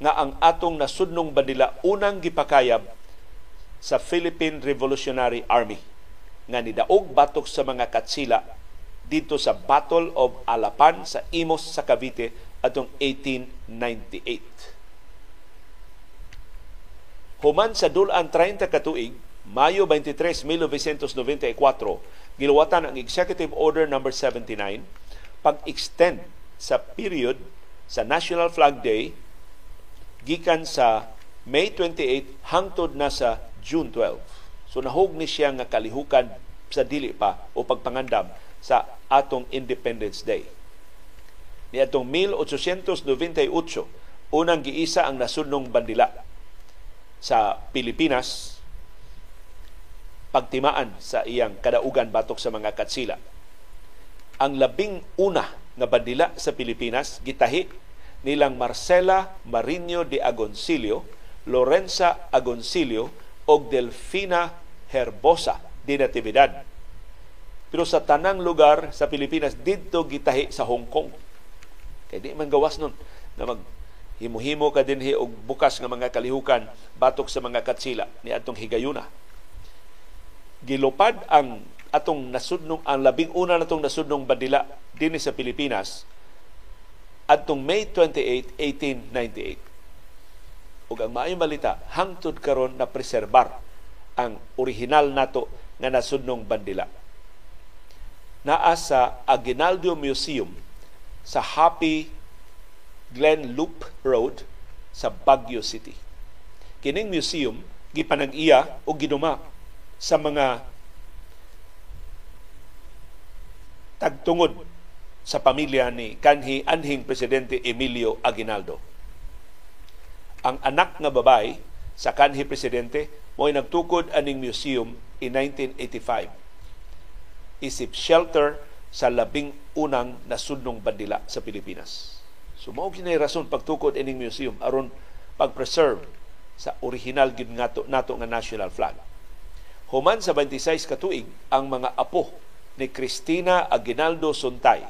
nga ang atong nasudnong bandila unang gipakayab sa Philippine Revolutionary Army nga nidaog batok sa mga katsila dito sa Battle of Alapan sa Imos sa Cavite atong 1898. Human sa dulan 30 katuig, Mayo 23, 1994, giluwatan ang Executive Order no. 79 pag-extend sa period sa National Flag Day gikan sa May 28 hangtod na sa June 12. So nahog ni siya nga kalihukan sa dili pa o pagpangandam sa atong Independence Day. Ni atong 1898 unang giisa ang nasudnong bandila sa Pilipinas pagtimaan sa iyang kadaugan batok sa mga katsila ang labing una nga bandila sa Pilipinas gitahi nilang Marcela Marino de Agoncillo, Lorenza Agoncillo o Delfina Herbosa de Natividad. Pero sa tanang lugar sa Pilipinas didto gitahi sa Hong Kong. Kay di man gawas nun na mag himo-himo ka dinhi og bukas nga mga kalihukan batok sa mga katsila ni atong higayuna. Gilupad ang atong nasudnong ang labing una natong nasudnong bandila dinhi sa Pilipinas adtong May 28, 1898. Ug ang maayong balita hangtod karon na preserbar ang original nato nga nasudnong bandila. Naa sa Aguinaldo Museum sa Happy Glen Loop Road sa Baguio City. Kining museum gipanag-iya o giduma sa mga tagtungod sa pamilya ni kanhi anhing presidente Emilio Aguinaldo. Ang anak nga babay sa kanhi presidente mo'y nagtukod aning museum in 1985. Isip shelter sa labing unang nasudnong bandila sa Pilipinas. So mao ginay rason pagtukod ining museum aron pag-preserve sa original gid nato, nato nga national flag. Human sa 26 ka tuig ang mga apo ni Cristina Aguinaldo Suntay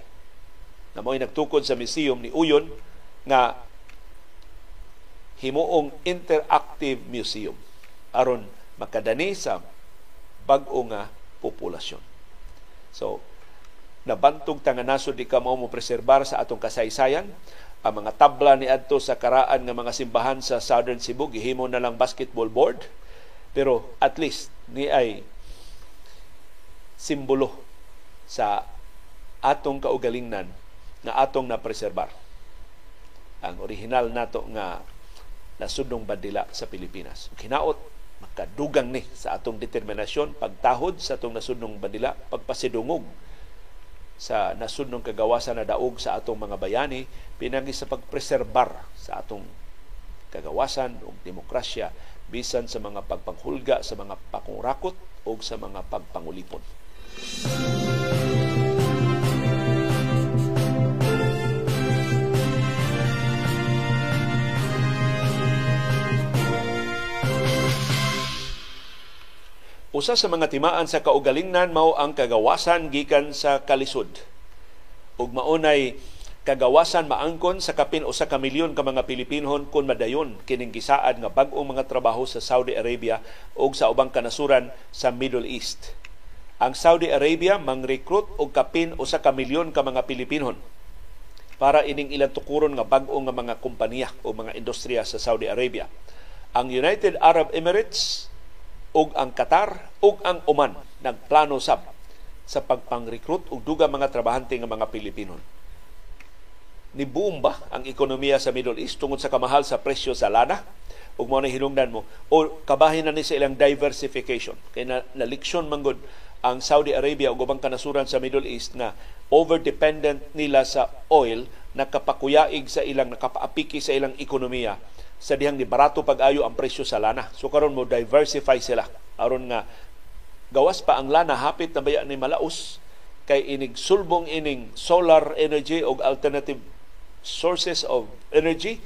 na mo'y nagtukod sa museum ni Uyon nga himuong interactive museum aron makadani sa bag-o nga populasyon. So, nabantog tanga nasod di ka mao mo preserbar sa atong kasaysayan. Ang mga tabla ni adto sa karaan nga mga simbahan sa Southern Cebu gihimo na lang basketball board pero at least ni ay simbolo sa atong kaugalingnan nga atong na preserbar ang original nato nga nasudnong bandila sa Pilipinas. Hinaot makadugang ni sa atong determinasyon pagtahod sa atong nasudnong bandila, pagpasidungog sa nasudnong kagawasan na daog sa atong mga bayani pinagi sa pagpreserbar sa atong kagawasan ug demokrasya bisan sa mga pagpanghulga, sa mga pangrakot o sa mga pagpangulipon. Usa sa mga timaan sa kaugalingnan mao ang kagawasan gikan sa kalisod. Ug maunay kagawasan maangkon sa kapin usa ka milyon ka mga Pilipinhon kun madayon kining gisaad nga bag-ong mga trabaho sa Saudi Arabia ug sa ubang kanasuran sa Middle East. Ang Saudi Arabia mang-recruit og kapin usa ka milyon ka mga Pilipinhon para ining ilang tukuron nga bag-o nga mga kompanya o mga industriya sa Saudi Arabia. Ang United Arab Emirates ug ang Qatar ug ang Oman nagplano sab sa pagpang-recruit og dugang mga trabahante nga mga Pilipino. Ni ba ang ekonomiya sa Middle East tungod sa kamahal sa presyo sa lana? ug mo na hinungdan mo o kabahin na ni sa ilang diversification kay na, na leksyon manggod ang Saudi Arabia ug ubang kanasuran sa Middle East na over-dependent nila sa oil nakapakuyaig sa ilang nakapaapiki sa ilang ekonomiya sa dihang ni barato pag-ayo ang presyo sa lana. So karon mo diversify sila aron nga gawas pa ang lana hapit na baya ni malaos kay inig sulbong ining solar energy o alternative sources of energy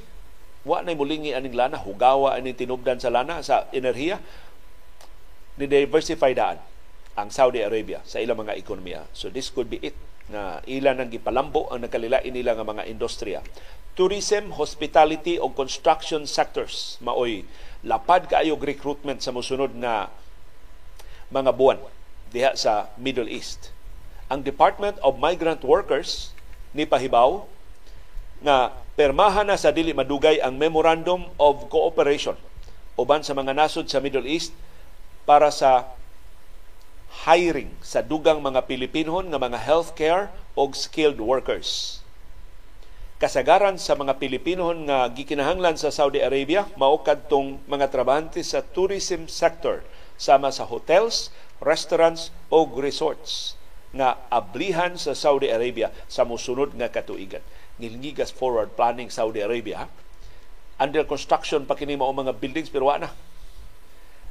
wa na mulingi aning lana hugawa aning tinubdan sa lana sa enerhiya ni diversify daan ang Saudi Arabia sa ilang mga ekonomiya. So this could be it na ilan ang gipalambo ang nakalilain nila nga mga industriya tourism, hospitality o construction sectors maoy lapad kaayo recruitment sa mosunod na mga buwan diha sa Middle East. Ang Department of Migrant Workers ni pahibaw nga permahan na sa dili madugay ang Memorandum of Cooperation uban sa mga nasod sa Middle East para sa hiring sa dugang mga Pilipinhon nga mga healthcare o skilled workers kasagaran sa mga Pilipino nga gikinahanglan sa Saudi Arabia mao kadtong mga trabahante sa tourism sector sama sa hotels, restaurants o resorts nga ablihan sa Saudi Arabia sa musunod nga katuigan. Ngilngigas forward planning Saudi Arabia. Under construction pa kini mao mga buildings pero na.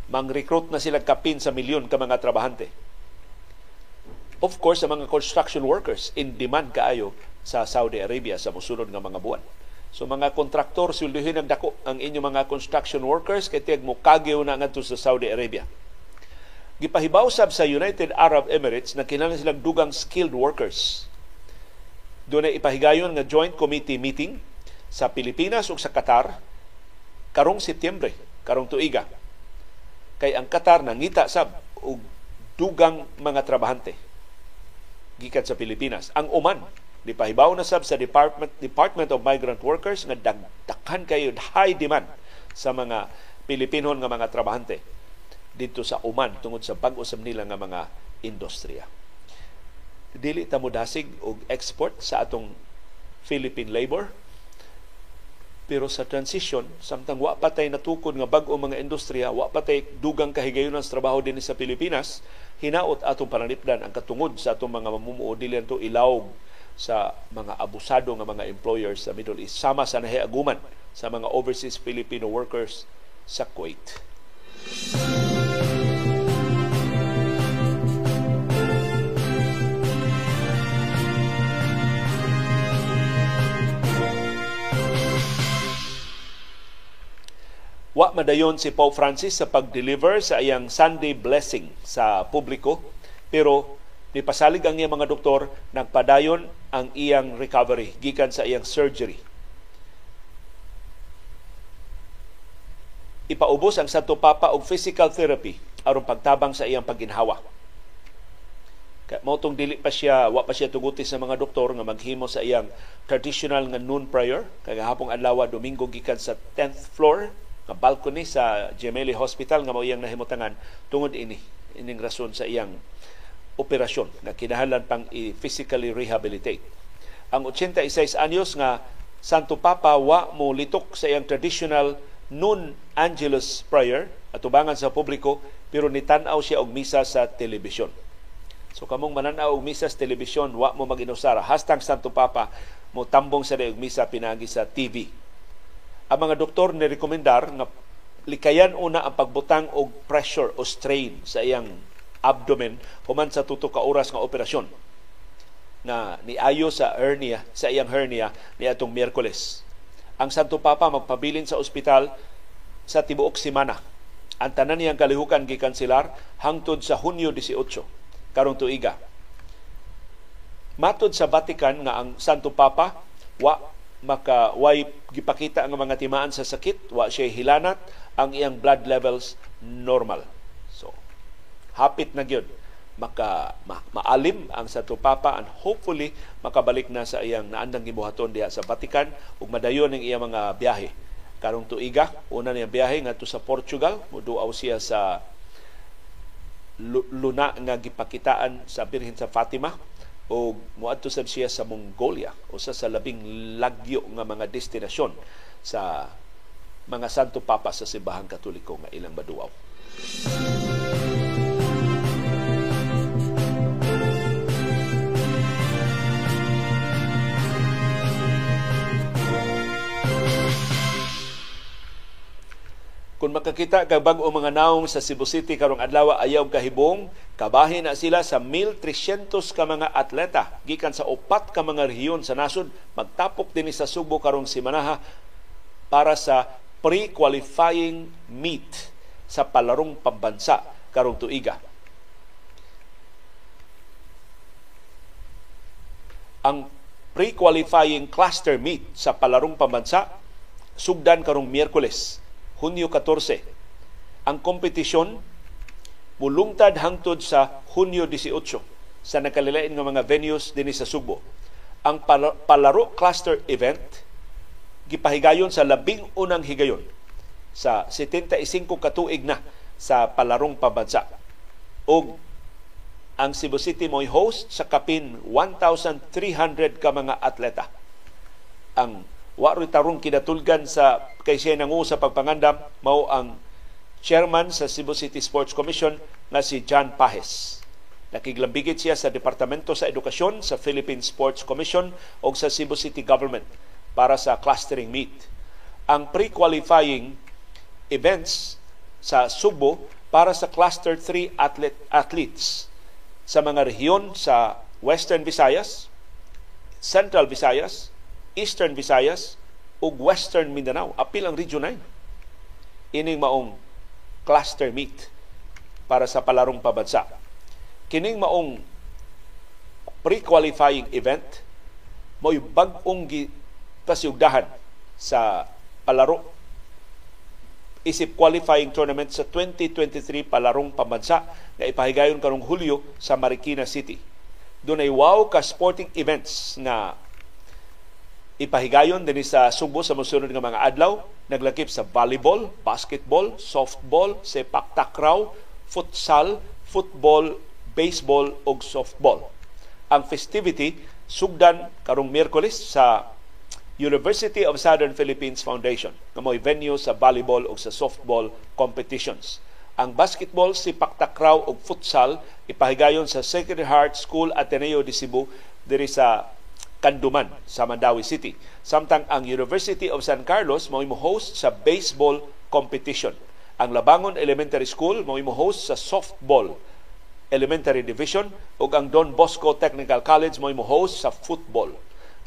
Mang-recruit na sila kapin sa milyon ka mga trabahante. Of course, sa mga construction workers in demand kaayo sa Saudi Arabia sa musunod nga mga buwan. So mga kontraktor sulduhin ang dako ang inyong mga construction workers kay tiyag mo kagyo na ngadto sa Saudi Arabia. Gipahibaw sab sa United Arab Emirates na kinahanglan silang dugang skilled workers. Doon ay ipahigayon nga joint committee meeting sa Pilipinas ug sa Qatar karong Setyembre, karong tuiga. Kay ang Qatar nangita sab og dugang mga trabahante gikan sa Pilipinas. Ang Oman Dipahibaw na sab sa Department Department of Migrant Workers nga dagdakan kayo high demand sa mga Pilipino nga mga trabahante dito sa Oman tungod sa pag-usab nila nga mga industriya. Dili ta mo dasig og export sa atong Philippine labor pero sa transition samtang wa patay natukod nga bag-o mga industriya wa patay dugang kahigayon sa trabaho din sa Pilipinas hinaot atong pananipdan ang katungod sa atong mga mamumuo dili to ilawog sa mga abusado nga mga employers sa Middle East sama sa nahiaguman sa mga overseas Filipino workers sa Kuwait. Wa madayon si Pope Francis sa pag-deliver sa iyang Sunday blessing sa publiko pero Nipasalig ang iyang mga doktor, nagpadayon ang iyang recovery gikan sa iyang surgery. Ipaubos ang Santo Papa og physical therapy aron pagtabang sa iyang paginhawa. Kaya mo tong dili pa siya, wa pa siya tuguti sa mga doktor nga maghimo sa iyang traditional nga noon prayer kay hapong adlaw Domingo gikan sa 10th floor nga balcony sa Gemelli Hospital nga mao iyang nahimutangan tungod ini ining rason sa iyang operasyon na kinahanglan pang i-physically rehabilitate. Ang 86 anyos nga Santo Papa wa mo litok sa iyang traditional noon Angelus prayer atubangan sa publiko pero nitan-aw siya og misa sa telebisyon. So kamong mananaw og misa sa telebisyon wa mo maginusara hashtag Santo Papa mo tambong sa og misa pinagi sa TV. Ang mga doktor ni rekomendar nga likayan una ang pagbutang og pressure o strain sa iyang abdomen human sa tuto ka oras nga operasyon na niayo sa hernia sa iyang hernia ni atong Miyerkules. Ang Santo Papa magpabilin sa ospital sa tibuok semana ang tanan niyang kalihukan gikanselar hangtod sa Hunyo 18 karong tuiga. Matod sa Vatican nga ang Santo Papa wa maka way gipakita ang mga timaan sa sakit, wa siya hilanat, ang iyang blood levels normal. So, hapit na gyud. Maka ma, maalim ang Santo Papa and hopefully makabalik na sa iyang naandang gibuhaton diha sa Vatican ug madayon ang iyang mga biyahe. Karong tuiga una niyang biyahe ngadto sa Portugal muduaw siya sa luna nga gipakitaan sa Birhen sa Fatima o muadto sab siya sa Mongolia usa sa labing lagyo nga mga destinasyon sa mga Santo Papa sa Simbahang Katoliko nga ilang maduaw. Kung makakita kag bag-o mga naong sa Cebu City karong adlaw ayaw kahibong, kabahin na sila sa 1,300 ka mga atleta gikan sa upat ka mga rehiyon sa nasod magtapok dinhi sa Subo karong simanaha para sa pre-qualifying meet sa palarong pambansa karong tuiga. Ang pre-qualifying cluster meet sa palarong pambansa sugdan karong Miyerkules Hunyo 14. Ang kompetisyon mulungtad hangtod sa Hunyo 18 sa nakalilain nga mga venues dinhi sa Subo. Ang palaro cluster event gipahigayon sa labing unang higayon sa 75 katuig na sa palarong pabansa. O ang Cebu City mo'y host sa kapin 1,300 ka mga atleta. Ang wa rin tarong kinatulgan sa kay siya nangu sa pagpangandam mao ang chairman sa Cebu City Sports Commission nga si John Pahes. Nakiglambigit siya sa Departamento sa Edukasyon sa Philippine Sports Commission o sa Cebu City Government para sa clustering meet. Ang pre-qualifying events sa Subo para sa Cluster 3 athlete, athletes sa mga rehiyon sa Western Visayas, Central Visayas, Eastern Visayas ug Western Mindanao. Apil ang Region 9. Ining maong cluster meet para sa palarong pabansa. Kining maong pre-qualifying event mo'y bag-ong pasugdahan sa palaro isip qualifying tournament sa 2023 palarong pambansa na ipahigayon karong Hulyo sa Marikina City. Doon ay wow ka sporting events na ipahigayon din sa Subo sa musunod nga mga adlaw naglakip sa volleyball, basketball, softball, sepak takraw, futsal, football, baseball ug softball. Ang festivity sugdan karong Miyerkules sa University of Southern Philippines Foundation nga mo'y venue sa volleyball ug sa softball competitions. Ang basketball, sipak takraw ug futsal ipahigayon sa Sacred Heart School Ateneo de Cebu diri sa Kanduman sa Mandawi City. Samtang ang University of San Carlos mo host sa baseball competition. Ang Labangon Elementary School mo host sa softball elementary division ug ang Don Bosco Technical College mo host sa football.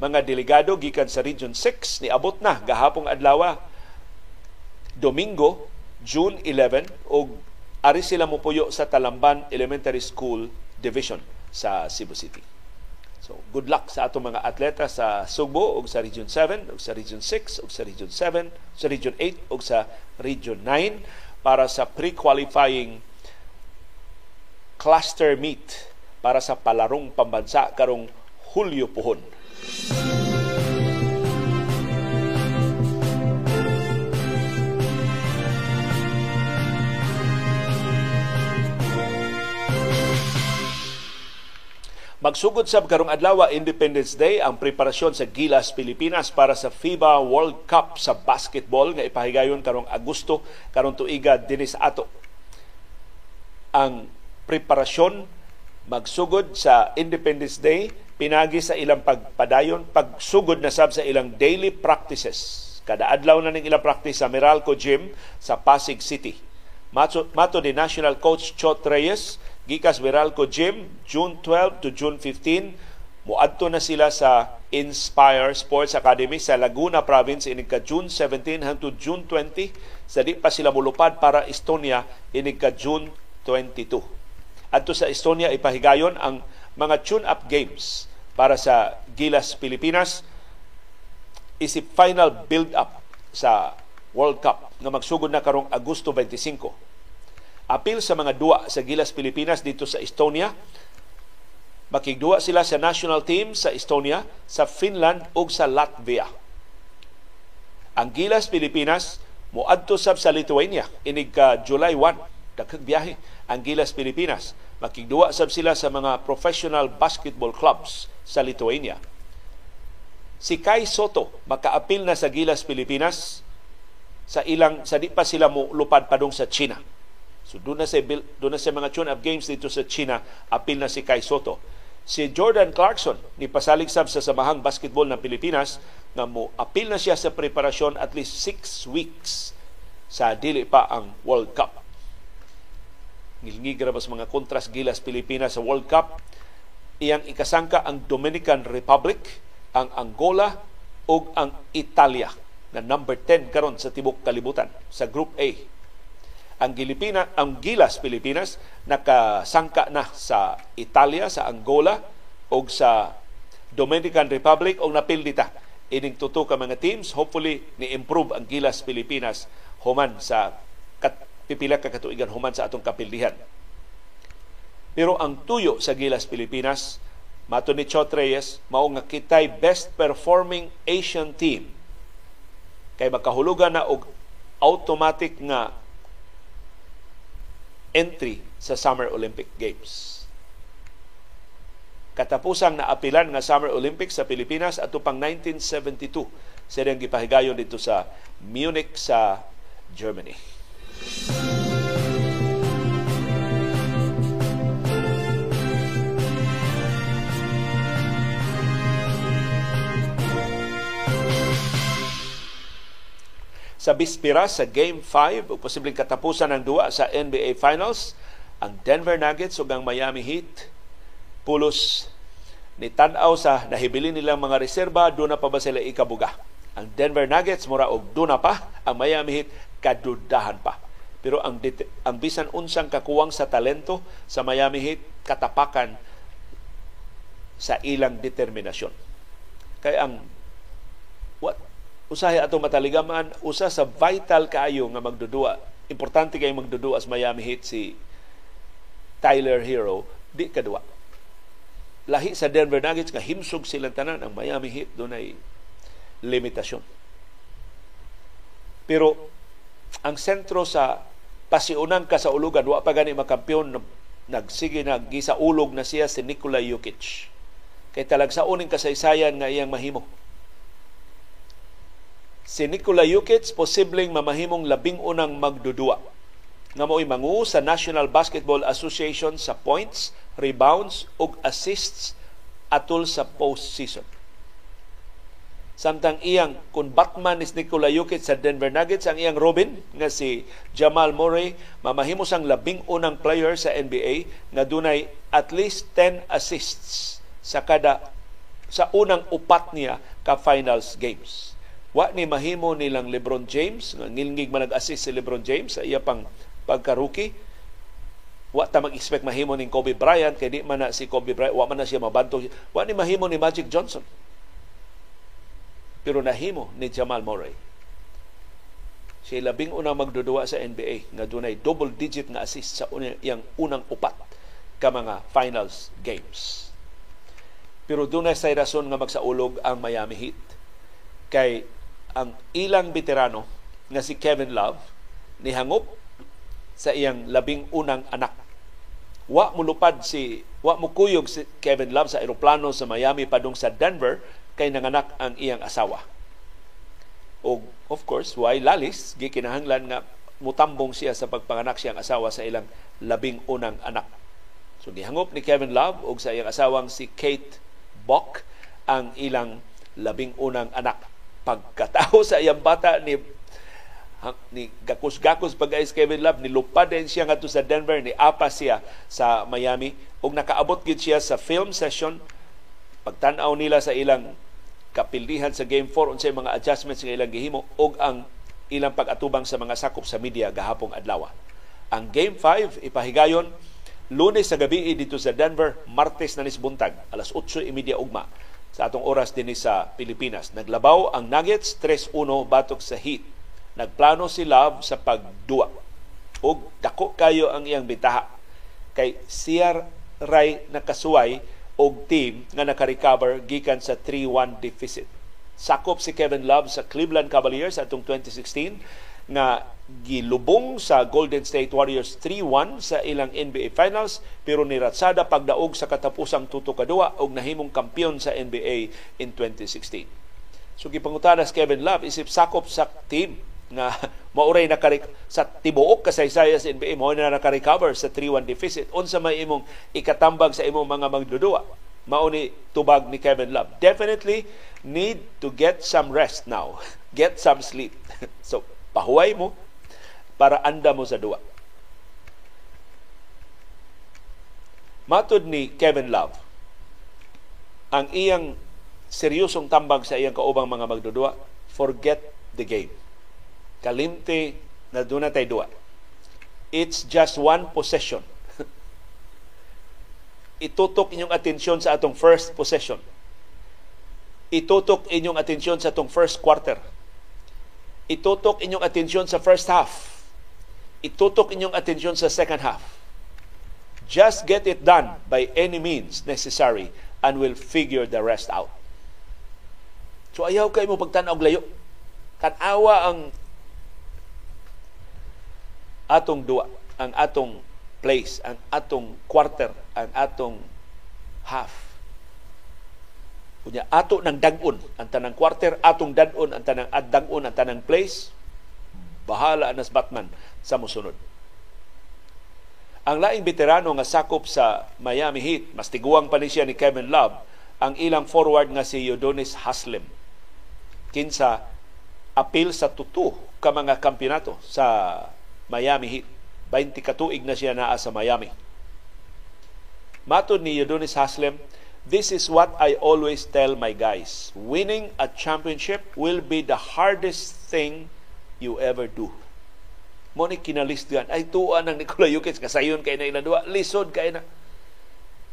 Mga delegado gikan sa Region 6 ni abot na gahapong adlaw Domingo, June 11 ug ari sila mopuyo sa Talamban Elementary School Division sa Cebu City. So, good luck sa atong mga atleta sa Sugbo ug sa Region 7 ug sa Region 6 ug sa Region 7, sa Region 8 ug sa Region 9 para sa pre-qualifying cluster meet para sa palarong pambansa karong Hulyo puhon. Magsugod sab karong adlaw Independence Day ang preparasyon sa Gilas Pilipinas para sa FIBA World Cup sa basketball nga ipahigayon karong Agosto karong tuiga dinhi sa ato. Ang preparasyon magsugod sa Independence Day pinagi sa ilang pagpadayon pagsugod na sab sa ilang daily practices. Kada adlaw na ning ilang practice sa Meralco Gym sa Pasig City. Mato, mato ni National Coach Chot Reyes, gikas Meralco Gym June 12 to June 15 muadto na sila sa Inspire Sports Academy sa Laguna Province ini ka June 17 hangtod June 20 sa di pa sila mulupad para Estonia inig June 22. Adto sa Estonia ipahigayon ang mga tune-up games para sa Gilas Pilipinas isip final build-up sa World Cup nga magsugod na karong Agosto 25. Apil sa mga duwa sa Gilas Pilipinas dito sa Estonia. Makigduwa sila sa national team sa Estonia, sa Finland ug sa Latvia. Ang Gilas Pilipinas moadto sab sa Lithuania. Inig ka July 1 daghang biyahe. Ang Gilas Pilipinas makigduwa sab sila sa mga professional basketball clubs sa Lithuania. Si Kai Soto makaapil na sa Gilas Pilipinas sa ilang sa di pa sila mo lupad padung sa China so doon na sa doon na sa mga tune-up games dito sa China apil na si Kai Soto si Jordan Clarkson ni pasalig sab sa Samahang Basketball ng Pilipinas nga mo apil na siya sa preparasyon at least 6 weeks sa dili pa ang World Cup. Ngilngig ra mga kontras gilas Pilipinas sa World Cup. Iyang ikasangka ang Dominican Republic, ang Angola ug ang Italia na number 10 karon sa tibok kalibutan sa Group A ang Gilipina, ang Gilas Pilipinas nakasangka na sa Italia, sa Angola o sa Dominican Republic o napildita ining tuto ka mga teams hopefully ni improve ang Gilas Pilipinas human sa kat, pipila ka katuigan human sa atong kapildihan. Pero ang tuyo sa Gilas Pilipinas mato ni Chot Reyes mao nga kitay best performing Asian team. Kay makahulugan na og automatic nga entry sa Summer Olympic Games. Katapusang naapilan nga Summer Olympics sa Pilipinas ato pang 1972 sa gipahigayon dito sa Munich sa Germany. Sa bispira sa Game 5 o posibleng katapusan ng duwa sa NBA Finals ang Denver Nuggets ug ang Miami Heat pulos ni tan-aw sa nahibili nilang mga reserba do na pa ba sila ikabuga? Ang Denver Nuggets mura og do na pa ang Miami Heat kadudahan pa. Pero ang ang bisan unsang kakuwang sa talento sa Miami Heat katapakan sa ilang determinasyon. Kay ang what usahay ato mataligaman usa sa vital kaayo nga magdudua. Importante kay magdudua sa Miami Heat si Tyler Hero. Di kadua lahi sa Denver Nuggets nga himsog silang tanan ang Miami Heat. Dunay limitasyon. Pero ang sentro sa pasiunang kasaulugan wa pa gani makampyon nagsige na gisaulog na siya si Nikola Jokic. Kay talagsaoning kasaysayan nga iyang mahimo si Nikola Jokic posibleng mamahimong labing unang magdudua nga mo'y mangu sa National Basketball Association sa points, rebounds ug assists atol sa postseason. Samtang iyang kung Batman ni Nikola Jokic sa Denver Nuggets ang iyang Robin nga si Jamal Murray mamahimo sang labing unang player sa NBA nga dunay at least 10 assists sa kada sa unang upat niya ka finals games Wa ni mahimo nilang LeBron James, nga ngilngig man nag-assist si LeBron James sa iya pang pagka-rookie. Wa ta mag-expect mahimo ni Kobe Bryant kay di man na si Kobe Bryant, wa man na siya mabanto. Wa ni mahimo ni Magic Johnson. Pero nahimo ni Jamal Murray. Siya labing unang magdudua sa NBA nga dunay double digit nga assist sa iyang unang upat ka mga finals games. Pero dunay say rason nga magsaulog ang Miami Heat kay ang ilang veterano nga si Kevin Love nihangop sa iyang labing unang anak. Wa mulupad si wa mo kuyog si Kevin Love sa eroplano sa Miami padung sa Denver kay nanganak ang iyang asawa. O of course, why lalis gikinahanglan nga mutambong siya sa pagpanganak siyang asawa sa ilang labing unang anak. So gihangop ni Kevin Love ug sa iyang asawang si Kate Bock ang ilang labing unang anak pagkatao sa iyang bata ni ni gakus-gakus pag guys Kevin Love nilupad din siya ngadto sa Denver ni apa siya sa Miami ug nakaabot gid siya sa film session pagtan-aw nila sa ilang kapildihan sa game 4 unsay mga adjustments nga ilang gihimo ug ang ilang pag-atubang sa mga sakop sa media gahapong adlaw. Ang Game 5 ipahigayon Lunes sa gabi dito sa Denver, Martes na nisbuntag, alas 8.30 ugma sa atong oras din sa Pilipinas. Naglabaw ang Nuggets 3-1 batok sa Heat. Nagplano si Love sa pagduwa. Og dako kayo ang iyang bitaha kay CR Ray nakasuway og team nga naka-recover gikan sa 3-1 deficit. Sakop si Kevin Love sa Cleveland Cavaliers atong 2016 nga gilubong sa Golden State Warriors 3-1 sa ilang NBA Finals pero niratsada pagdaog sa katapusang tuto kadua og nahimong kampiyon sa NBA in 2016. So gipangutana sa Kevin Love isip sakop sa team nga mauray na sa tibuok kasaysaya sa NBA mo na naka-recover sa 3-1 deficit. Unsa may imong ikatambag sa imong mga magdudua? Mao ni tubag ni Kevin Love. Definitely need to get some rest now. Get some sleep. So pahuway mo para anda mo sa duwa. Matod ni Kevin Love, ang iyang seryosong tambag sa iyang kaubang mga magdudua, forget the game. Kalimte na doon tay duwa. It's just one possession. Itutok inyong atensyon sa atong first possession. Itutok inyong atensyon sa atong first quarter. Itutok inyong atensyon sa first half itutok inyong atensyon sa second half. Just get it done by any means necessary and we'll figure the rest out. So ayaw kayo mo pagtanaw layo. Tanawa ang atong duwa, ang atong place, ang atong quarter, ang atong half. Kunya ato ng dagon ang tanang quarter, atong dagon ang tanang dagon ang tanang place. Bahala nas Batman sa musunod. Ang laing veterano nga sakop sa Miami Heat, mas tiguang pa ni siya ni Kevin Love, ang ilang forward nga si Yodonis Haslem. Kinsa apil sa tutu ka mga kampiyonato sa Miami Heat. 20 katuig na siya naa sa Miami. Matod ni Yodonis Haslem, This is what I always tell my guys. Winning a championship will be the hardest thing you ever do mo ni kinalisdan ay tuwa ng Nikola Jokic kasayon kay na ilang duwa lisod kay na.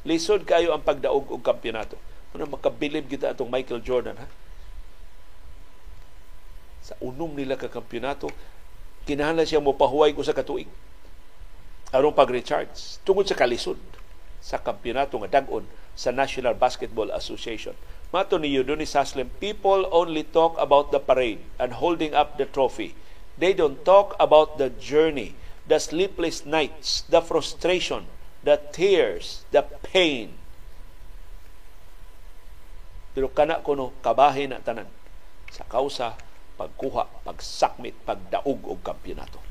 Lisod kayo ang pagdaog og kampeonato ano makabilib kita atong Michael Jordan ha? Sa unom nila ka kampeonato kinahanglan siya mo pahuway ko sa katuig. Aron pag-recharge tungod sa kalisod sa kampeonato nga dag-on sa National Basketball Association. Mato ni Yudonis Haslem, people only talk about the parade and holding up the trophy They don't talk about the journey, the sleepless nights, the frustration, the tears, the pain. Pero kana ko no, kabahin na tanan sa kausa, pagkuha, pagsakmit, pagdaog og kampeonato.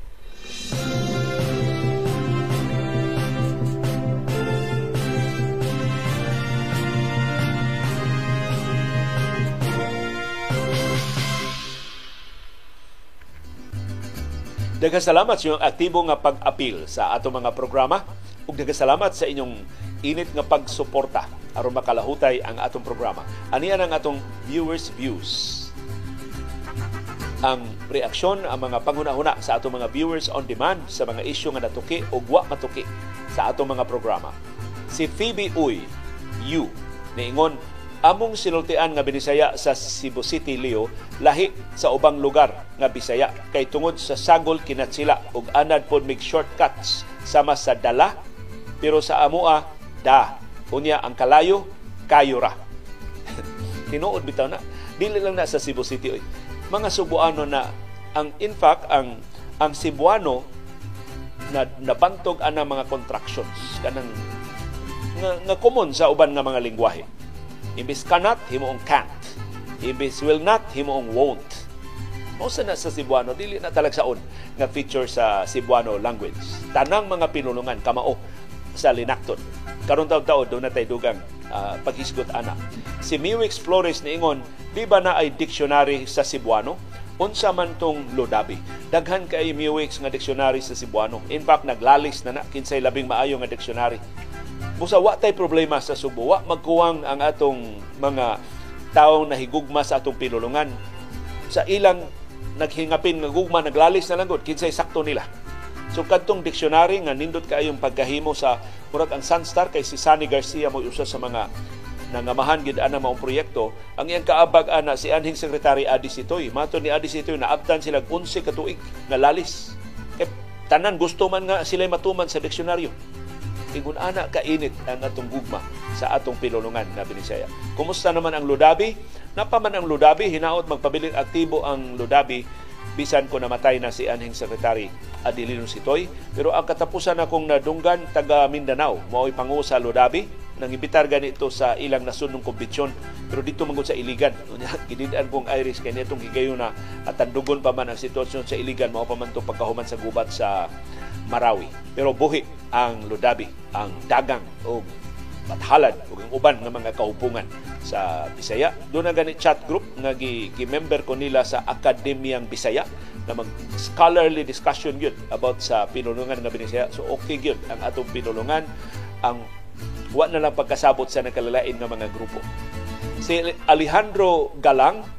Daghang salamat sa inyong aktibo nga pag-apil sa ato mga programa ug daghang salamat sa inyong init nga pagsuporta aron makalahutay ang atong programa. Ani ang atong viewers views. Ang reaksyon ang mga panghuna-huna sa atong mga viewers on demand sa mga isyu nga natuki o wa matuki sa atong mga programa. Si Phoebe Uy, you, niingon among sinultian nga binisaya sa Cebu City Leo lahi sa ubang lugar nga bisaya. Kay tungod sa sagol kinat sila ug anad pod mig shortcuts sama sa dala. Pero sa amoa da. Unya ang kalayo kayo ra. Tinuod bitaw na. Dili lang na sa Cebu City oy. Mga Subuano na ang in fact ang ang Cebuano na nabantog ana mga contractions. Kanang nga, nga common sa uban nga mga lingwahe Imbis cannot, himuong can't. Imbis will not, himuong won't. Mausa na sa Cebuano, dili na talag saon nga feature sa Cebuano language. Tanang mga pinulungan, kamao sa linakton. Karon taw-taon, doon na tayo dugang uh, paghisgot ana. Si Miwix Flores niingon, di ba na ay dictionary sa Cebuano? Unsa man tong Lodabi. Daghan kay Miwix nga dictionary sa Cebuano. In fact, naglalis na na kinsay labing maayo nga dictionary Busa wa tay problema sa Subo, wa magkuwang ang atong mga taong nahigugma sa atong pinulungan. Sa ilang naghingapin nga gugma naglalis na lang gud kinsay sakto nila. So kadtong dictionary nga nindot kaayong pagkahimo sa murag ang Sunstar kay si Sunny Garcia mo usa sa mga nangamahan gid ana maong proyekto. Ang iyang kaabag ana si anhing secretary Adi Sitoy. Mato ni Adi Sitoy naabtan sila 11 ka tuig nga lalis. Kay tanan gusto man nga sila matuman sa diksyonaryo ingon ana kainit ang atong gugma sa atong pinulungan na binisaya. Kumusta naman ang Ludabi? Napaman ang Ludabi, hinaot magpabiling aktibo ang Ludabi bisan ko namatay na si anhing sekretary Adilino Sitoy. Pero ang katapusan akong nadunggan taga Mindanao, mao'y pangu sa Ludabi, nang imbitar ganito sa ilang nasunong kompetsyon pero dito mangod sa Iligan gididaan kong Iris kay nitong higayon na at tandugon pa man ang sitwasyon sa Iligan mao pa man to pagkahuman sa gubat sa Marawi pero buhi ang Ludabi ang dagang o mathalad ug ang uban nga mga kaupungan sa Bisaya. Doon na gani chat group nga gi-member ko nila sa Akademiyang Bisaya na mag scholarly discussion gyud about sa pinulungan nga Bisaya. So okay gyud ang atong pinulungan ang wa na lang pagkasabot sa nakalalain nga mga grupo. Si Alejandro Galang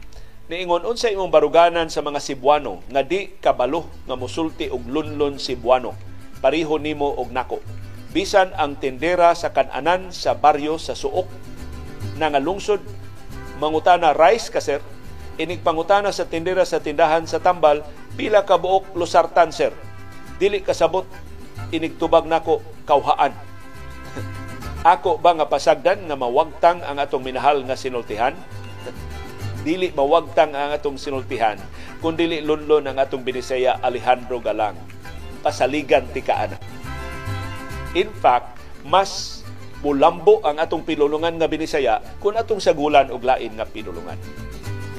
niingon unsa imong baruganan sa mga Cebuano? Nga di kabalo nga musulti og lunlon Cebuano. Pareho nimo og nako. Bisan ang tendera sa kananan sa baryo sa Suok. Na nga lungsod mangutana rice kaser inig pangutana sa tendera sa tindahan sa Tambal pila ka buok losartan sir. Dili kasabot inig tubag nako kauhaan Ako ba nga pasagdan nga mawagtang ang atong minahal nga sinultihan? Dili mawagtang ang atong sinultihan, kun dili lunlon ang atong binisaya Alejandro Galang. Pasaligan ti kaana. In fact, mas mulambo ang atong pinulungan nga binisaya kung atong sagulan og lain nga pinulungan.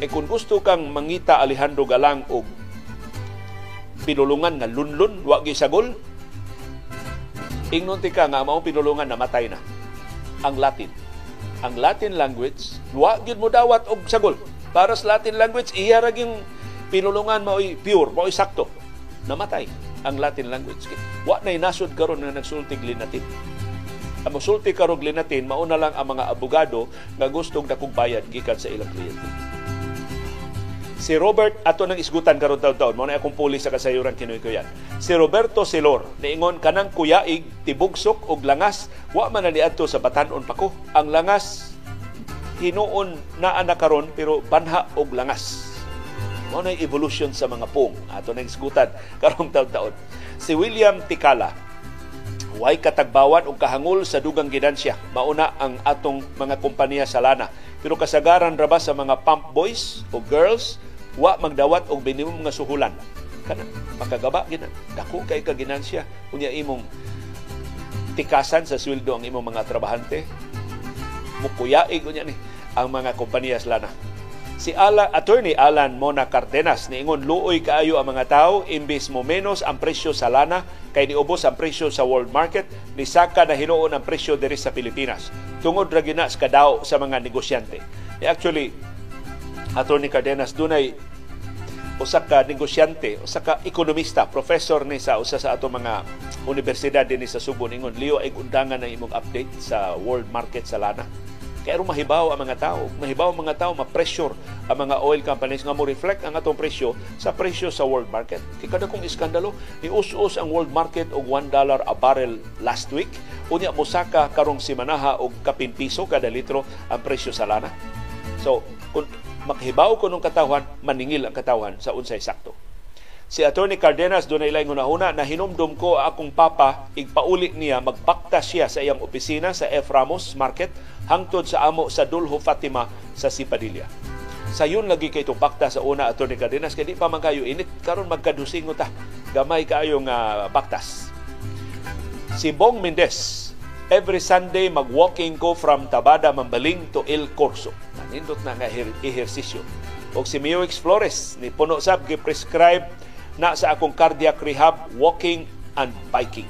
E kung gusto kang mangita Alejandro Galang og pinulungan nga lunlon, wa sagol, ingnon ka nga mao pinulungan namatay na ang Latin. Ang Latin language, wa gyud mo dawat og sagol. Para sa Latin language, iya ra yung pinulungan mao'y pure, mao'y sakto. Namatay ang Latin language. Wa na nasod karon nga nagsultig linatin. Ang musulti karong linatin, mauna lang ang mga abogado nga gustong dakong gikan sa ilang kliyente. Si Robert, ato nang isgutan karon taon-taon, mo na akong pulis sa kasayuran kinoy ko yan. Si Roberto Silor, niingon kanang kuyaig, tibugsok og langas, wa man na niadto sa batanon pa ko. Ang langas, hinuon na ana karon pero banha og langas. Mo na evolution sa mga pong. Ato nang isgutan karong taon-taon. Si William Tikala, way katagbawan og kahangol sa dugang ginansya. Mauna ang atong mga kompanya sa lana. Pero kasagaran ra ba sa mga pump boys o girls wa magdawat og minimum nga suhulan. Kana makagaba gina. Dako kay ka ginansya unya imong tikasan sa sweldo ang imong mga trabahante. Mukuyaig unya ni ang mga kompanyas lana si Ala, attorney Alan Mona Cardenas niingon luoy kaayo ang mga tao imbes mo menos ang presyo sa lana kay niubos ang presyo sa world market ni saka na hinuon ang presyo diri sa Pilipinas. Tungod ra gina sa kadaw sa mga negosyante. Actually Attorney Cardenas dunay usa ka negosyante, usa ka ekonomista, professor ni sa usa sa ato mga universidad dinhi sa Subo ningon liyo ay undangan ng imong update sa world market sa lana. Kaya mahibaw ang mga tao, mahibaw ang mga tao, ma-pressure ang mga oil companies nga mo reflect ang atong presyo sa presyo sa world market. Kay kada kong iskandalo, ni us-us ang world market og 1 dollar a barrel last week, unya mosaka karong simanaha og kapin piso kada litro ang presyo sa lana. So, kung makahibaw ko nung katawan, maningil ang katawan sa unsay sakto. Si Attorney Cardenas doon ay una na hinumdum ko akong papa igpauli niya magbakta siya sa iyang opisina sa F. Ramos Market hangtod sa amo sa Dulho Fatima sa Sipadilla. Sa yun lagi kay itong bakta sa una Attorney Cardenas kaya di pa man kayo init karon magkadusingo ta gamay kayo nga baktas. Si Bong Mendez every Sunday mag-walking ko from Tabada Mambaling to El Corso. Nanindot na nga ehersisyo. O si Mioix Flores ni puno sab gi-prescribe na sa akong cardiac rehab walking and biking.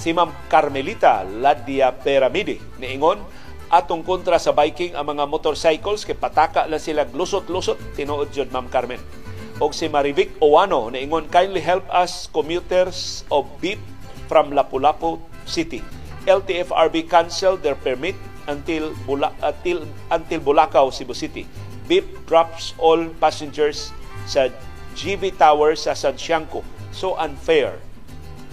Si Ma'am Carmelita Ladia Peramide niingon atong kontra sa biking ang mga motorcycles kay pataka lang sila lusot-lusot tinuod jud Ma'am Carmen. O si Marivic Owano niingon kindly help us commuters of beat from Lapu-Lapu City LTFRB canceled their permit until Bula, until until Bulacau, Cebu City. BIP drops all passengers sa GV Tower sa Santiago. So unfair.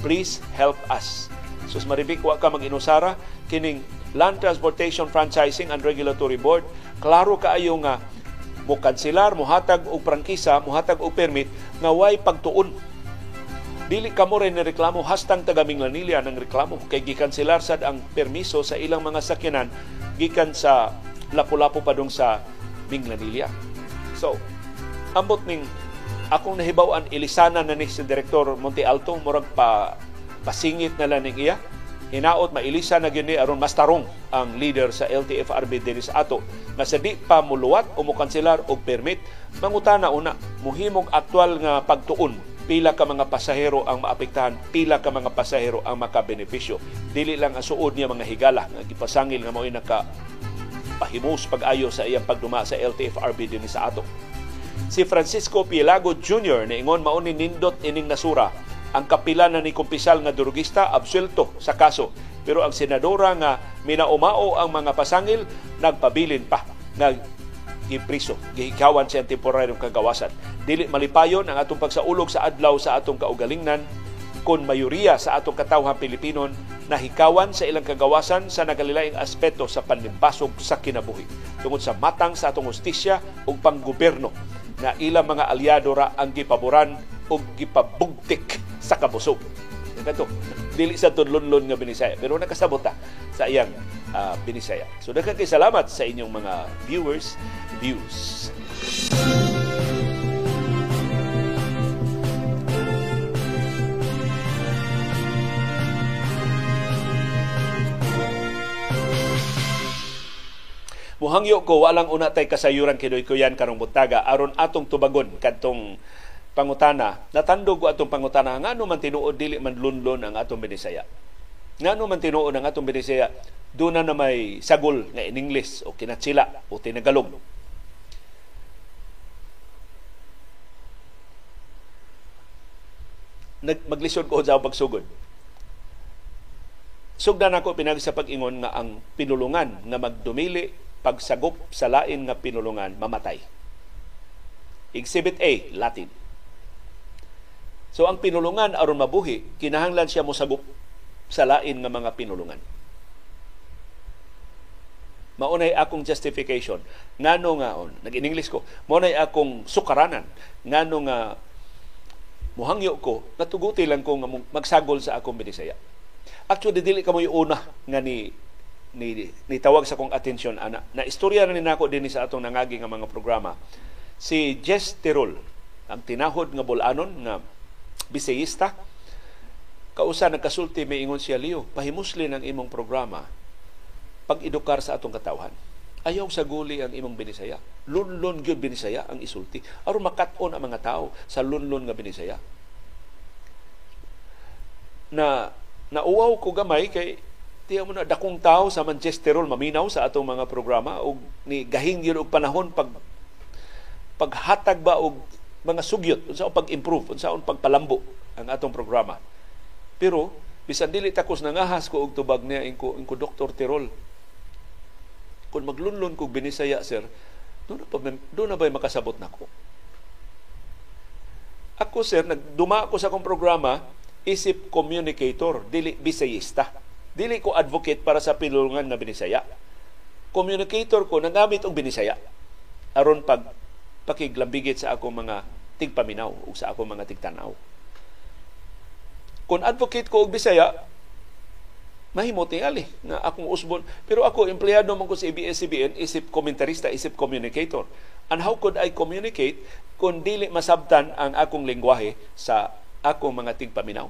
Please help us. Sus maribik wa ka mag-inusara kining Land Transportation Franchising and Regulatory Board klaro kaayo nga mo kanselar, muhatag og prangkisa, muhatag og permit nga way pagtuon. Dili kamo rin ni reklamo hastang taga Minglanilla ng reklamo. Kay gikanselar sad ang permiso sa ilang mga sakyanan gikan sa Lapu-Lapu padung sa Minglanilla. So, ambot ning akong nahibaw-an ilisanan na ni si Direktor Monte Alto murag pa pasingit na lang iya hinaot mailisa na gyud aron mas tarong ang leader sa LTFRB dinis ato nga sa di pa muluwat o mo kanselar og permit. Mangutana una muhimog aktual nga pagtuon pila ka mga pasahero ang maapektahan pila ka mga pasahero ang makabenepisyo dili lang ang suod niya mga higala nga gipasangil nga mao'y naka pahimus pag-ayo sa iyang pagduma sa LTFRB dinis sa ato si Francisco Pielago Jr. na ingon mao ni nindot ining nasura ang kapila na ni kumpisal nga durugista absuelto sa kaso. Pero ang senadora nga minaumao ang mga pasangil, nagpabilin pa. Nag gipriso, gihikawan siya temporaryong kagawasan. Dili malipayon ang atong pagsaulog sa adlaw sa atong kaugalingnan kung mayoriya sa atong katawhan Pilipinon nahikawan sa ilang kagawasan sa nagalilaing aspeto sa panlimbasog sa kinabuhi tungod sa matang sa atong hustisya ug panggobyerno na ilang mga aliado ra ang gipaboran ug gipabugtik sa kabusog. Kato, dili sa tunlunlon nga binisaya pero nakasabot ta sa iyang uh, binisaya. So daghang salamat sa inyong mga viewers views. Muhangyo ko walang una tay kasayuran kidoy ko yan karong butaga. Aron atong tubagon kadtong pangutana. Natandog ko atong pangutana. Ngano man tinuod dili man lunlon ang atong binisaya. Ngano man tinuod ang atong binisaya do na na may sagol nga in English o kinatsila o tinagalog nagmaglisod ko sa pagsugod sugdan ako pinag sa pag-ingon nga ang pinulungan nga magdumili pagsagop sa lain nga pinulungan mamatay. Exhibit A, Latin. So ang pinulungan aron mabuhi, kinahanglan siya mo sagop sa lain nga mga pinulungan. Maunay akong justification. Ngano nga on, nag-in-English ko, maunay akong sukaranan. Ngano nga muhangyo ko, natuguti lang ko nga magsagol sa akong binisaya. Actually, dili ka mo yung una nga ni ni, ni tawag sa kong atensyon ana. Na istorya na ni nako din sa atong nangagi nga mga programa. Si Jess Tirol ang tinahod nga bulanon nga bisayista kausa nagkasulti may ingon siya liyo pahimuslin ang imong programa pag-edukar sa atong katawhan ayaw sa guli ang imong binisaya lunlon gyud binisaya ang isulti aron makat-on ang mga tao sa lunlon nga binisaya na nauwaw ko gamay kay Tiya mo na, dakong tao sa Manchester maminaw sa atong mga programa o ni gahing yun og panahon pag paghatag ba og mga sugyot unsa pag-improve unsa pagpalambo ang atong programa. Pero bisan dili takos nangahas ko og tubag niya inko inko Dr. Tirol. Kung maglunlon kog binisaya sir, do na pa do na ba makasabot nako. Ako sir nagduma ako sa akong programa isip communicator dili bisayista Dili ko advocate para sa pinulungan na binisaya. Communicator ko nagamit og binisaya aron pag pakiglambigit sa akong mga tigpaminaw o sa akong mga tigtanaw. Kung advocate ko og Bisaya, mahimo tingali nga akong usbon. Pero ako, empleyado man ko sa ABS-CBN, isip komentarista, isip communicator. And how could I communicate kung dili masabtan ang akong lingwahe sa akong mga tigpaminaw?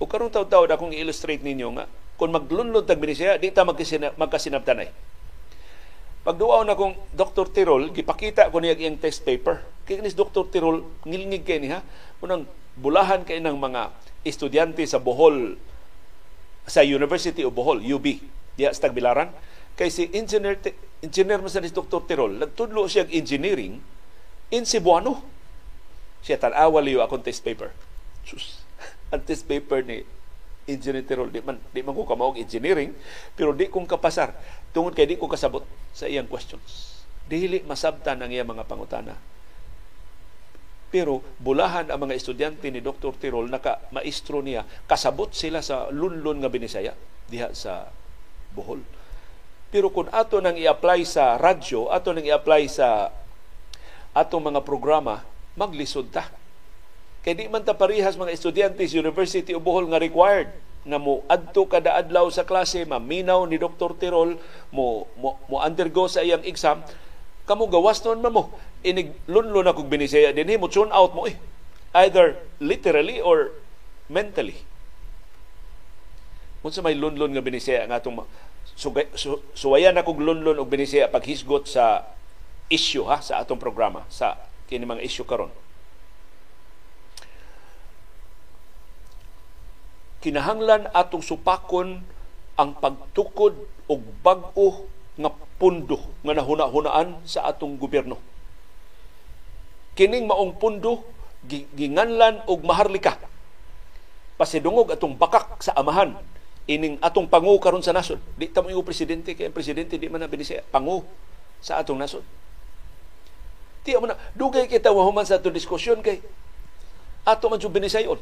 O karong taw-taw akong i-illustrate ninyo nga kung maglunlod tag binisaya, di ta magkasinabtanay. Pagduaw na kong Dr. Tirol, gipakita ko niya iyang test paper. Kaya Dr. Tirol, ngilngig kay niya, munang bulahan kay ng mga estudyante sa Bohol, sa University of Bohol, UB, diya sa Tagbilaran. Kay si engineer, engineer mo sa ni Dr. Tirol, nagtudlo siya engineering in Cebuano. Siya tanawa liyo akong test paper. Sus, ang test paper ni engineer Tirol. Di man, di man ko kamaog engineering, pero di kong kapasar. Tungod kay di ko kasabot sa iyang questions. Dili masabtan ang iyang mga pangutana. Pero bulahan ang mga estudyante ni Dr. Tirol, naka maestro niya, kasabot sila sa lunlon nga Binisaya diha sa Bohol. Pero kung ato nang i-apply sa radyo, ato nang i-apply sa atong mga programa, maglisod ta. Kay di man ta parihas mga estudyante sa University of Bohol nga required nga mo adto kada adlaw sa klase maminaw ni Dr. Tirol mo mo, mo undergo sa iyang exam kamo gawas noon mo? Inig lunlon akong binisaya dinhi mo tune out mo eh. Either literally or mentally. Unsa may lunlon nga binisaya nga atong sugay, su, suwayan akong lunlon og binisaya paghisgot sa issue ha sa atong programa sa kini mga issue karon. Kinahanglan atong supakon ang pagtukod og bag-o nga pundo nga nahuna-hunaan sa atong gobyerno. Kining maong pundo ginganlan og maharlika. Pasidungog atong bakak sa amahan ining atong pangu karon sa nasod. Di ta mo presidente kay presidente di man na binisaya pangu sa atong nasod. Di mo na dugay kita wahuman sa atong diskusyon kay ato man jud binisayon